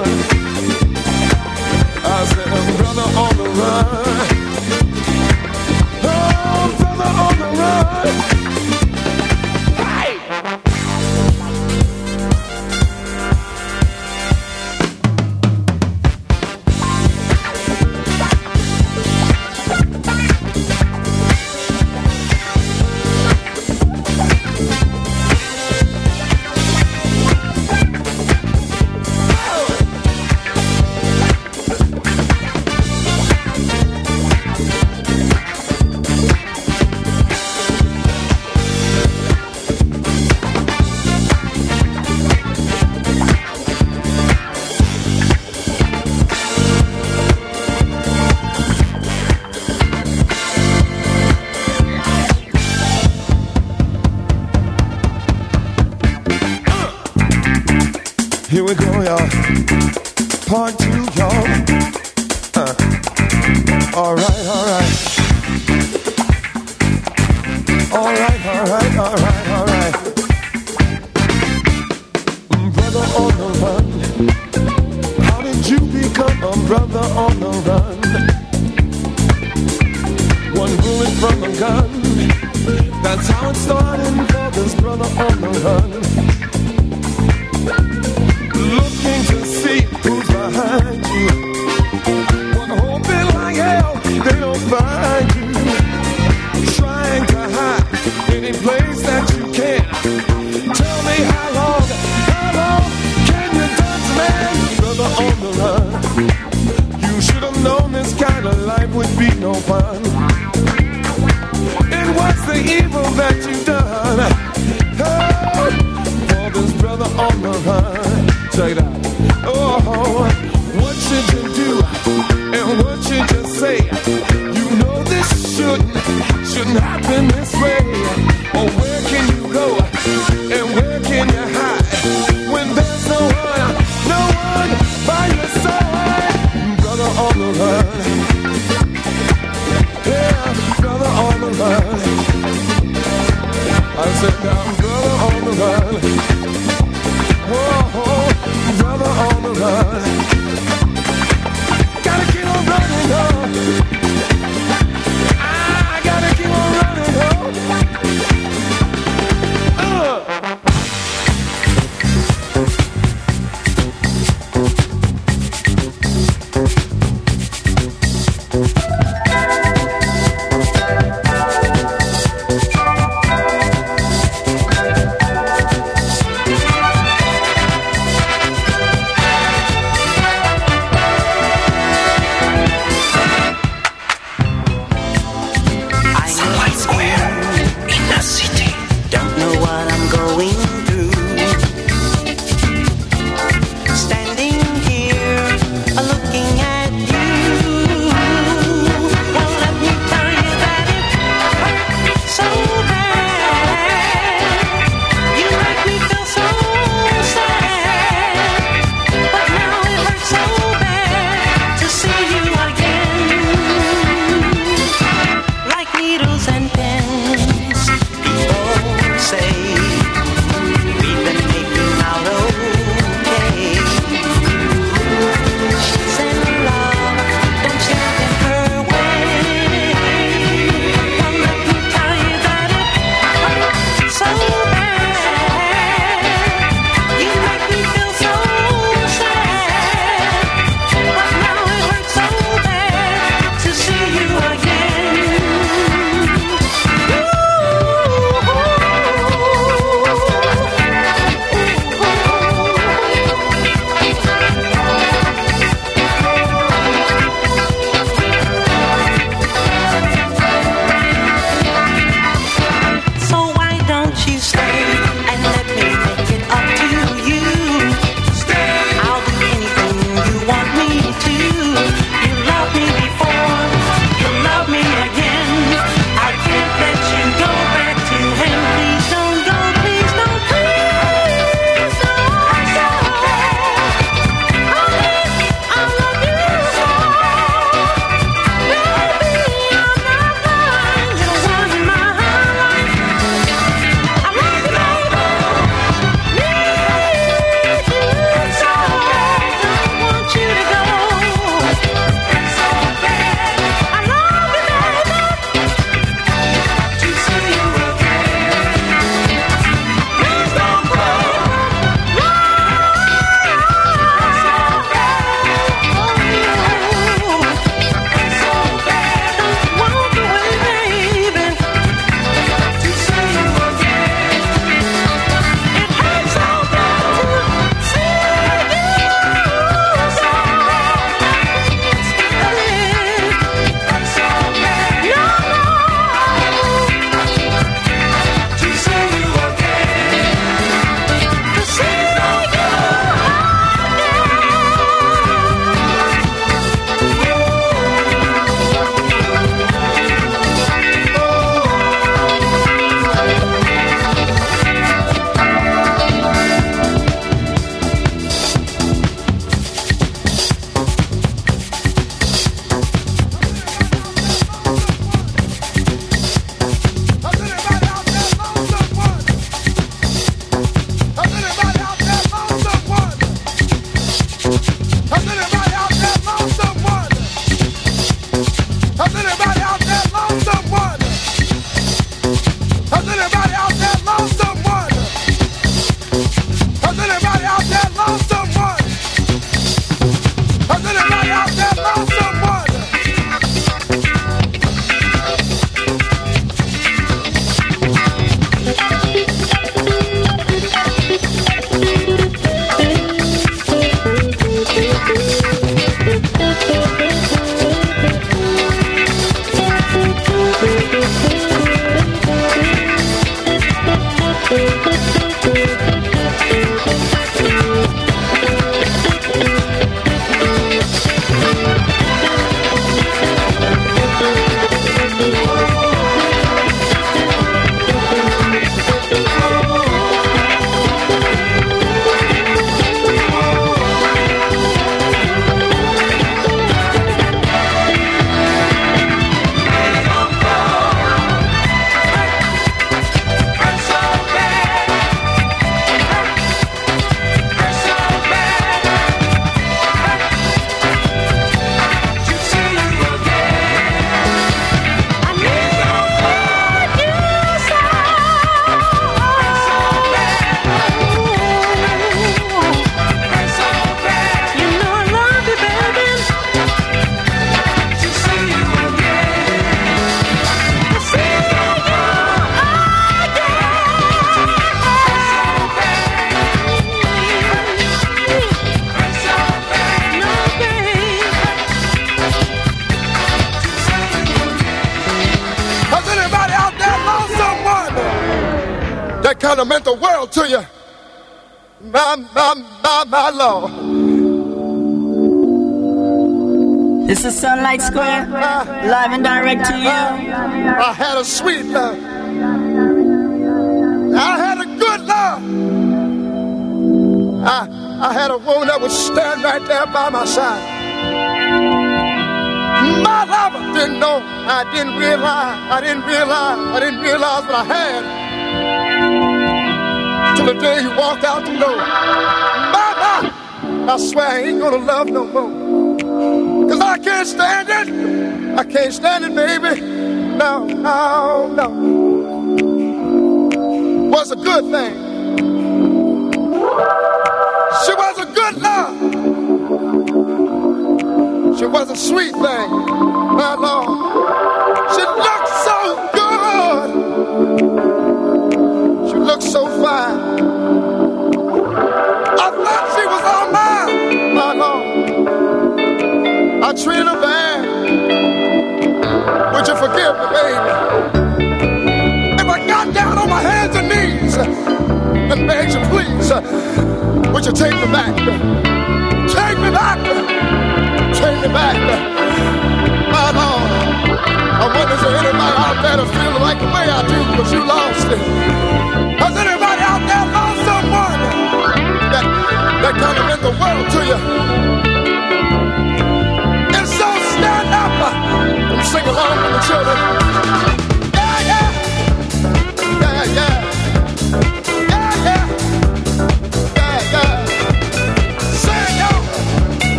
Square, live and direct to you. I had a sweet love. I had a good love. I, I had a woman that would stand right there by my side. My lover didn't know. I didn't realize. I didn't realize. I didn't realize what I had. Till the day he walked out the door. My, my. I swear I ain't gonna love no more. Can't stand it. I can't stand it, baby. No, no, no. Was a good thing. She was a good love. She was a sweet thing. My Lord. She looked so I treated her bad. Would you forgive me, baby? If I got down on my hands and knees and begged you, please, would you take me back? Take me back. Take me back. My Lord. I wonder is there anybody out there that feels like the way I do, but you lost it. Has anybody out there lost someone that, that kind of meant the world to you? Sing along with the children.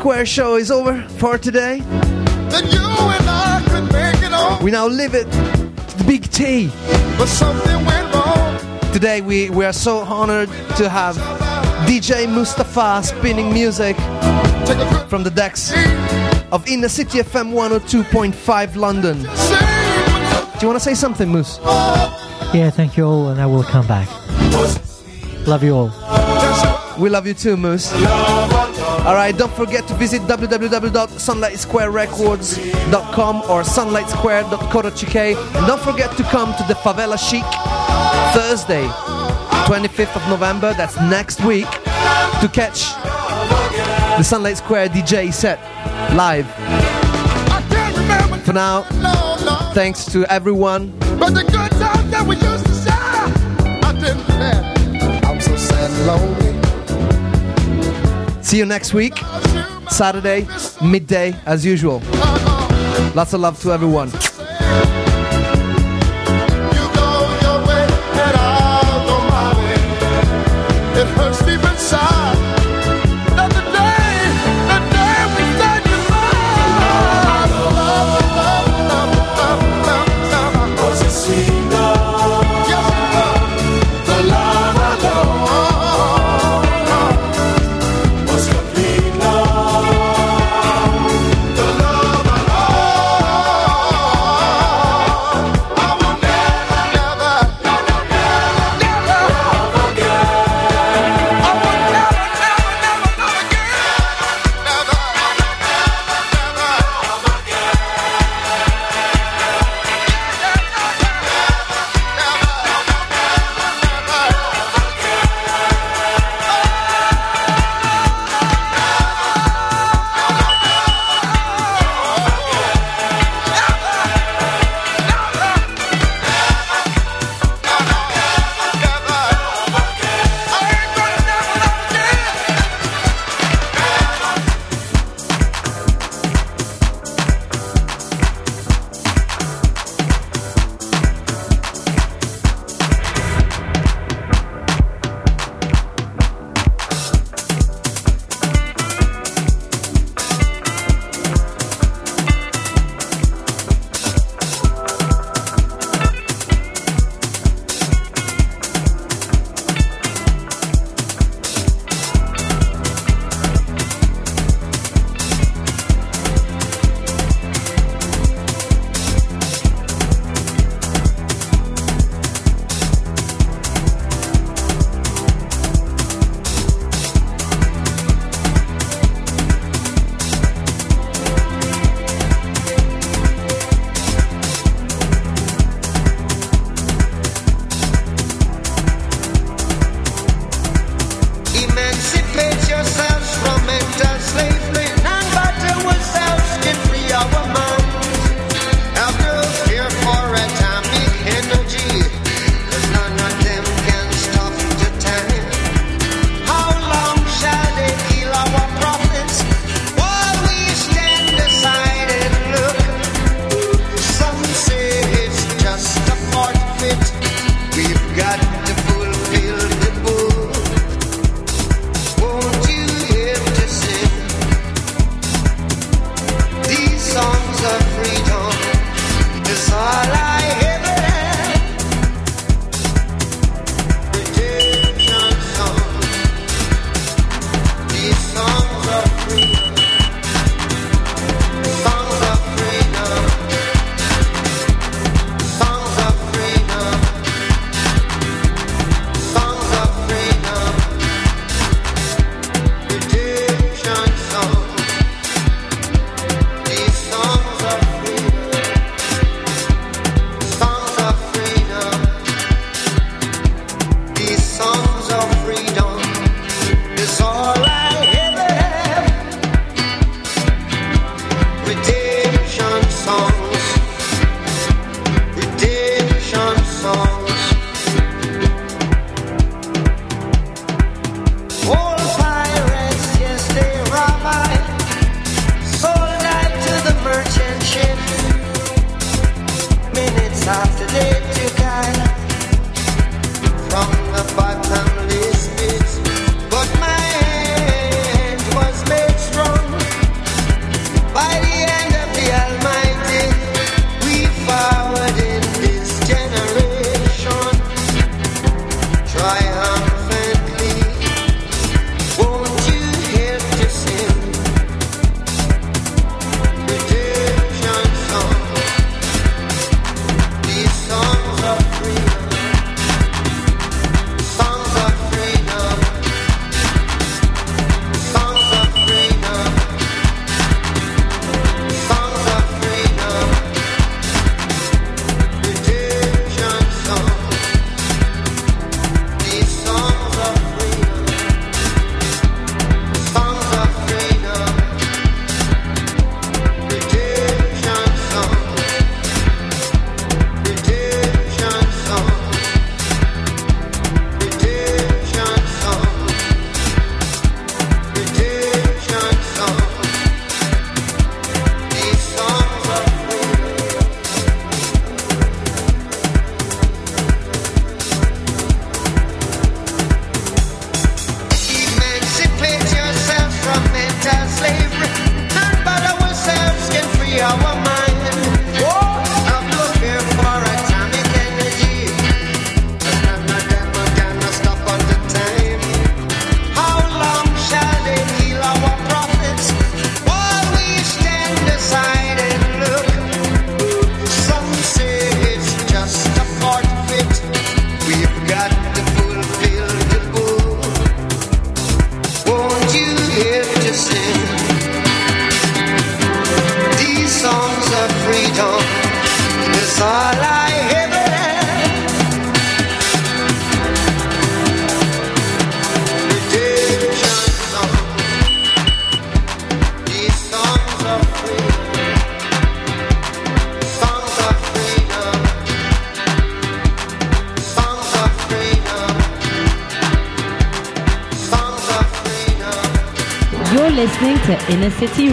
Square show is over for today. That you and I could make it We now leave it to the Big T. but something went wrong. Today we, we are so honored to have DJ Mustafa spinning music from the decks of Inner City FM 102.5 London. Do you want to say something, Moose? Yeah, thank you all, and I will come back. Love you all. We love you too, Moose. All right, don't forget to visit www.sunlightsquarerecords.com or sunlightsquare.co.uk. And don't forget to come to the Favela Chic Thursday, 25th of November, that's next week, to catch the Sunlight Square DJ set live. For now, thanks to everyone. But the good times that we used to share, I didn't care. I'm so sad and lonely. See you next week, Saturday, midday, as usual. Lots of love to everyone.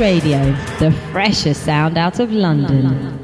Radio, the freshest sound out of London.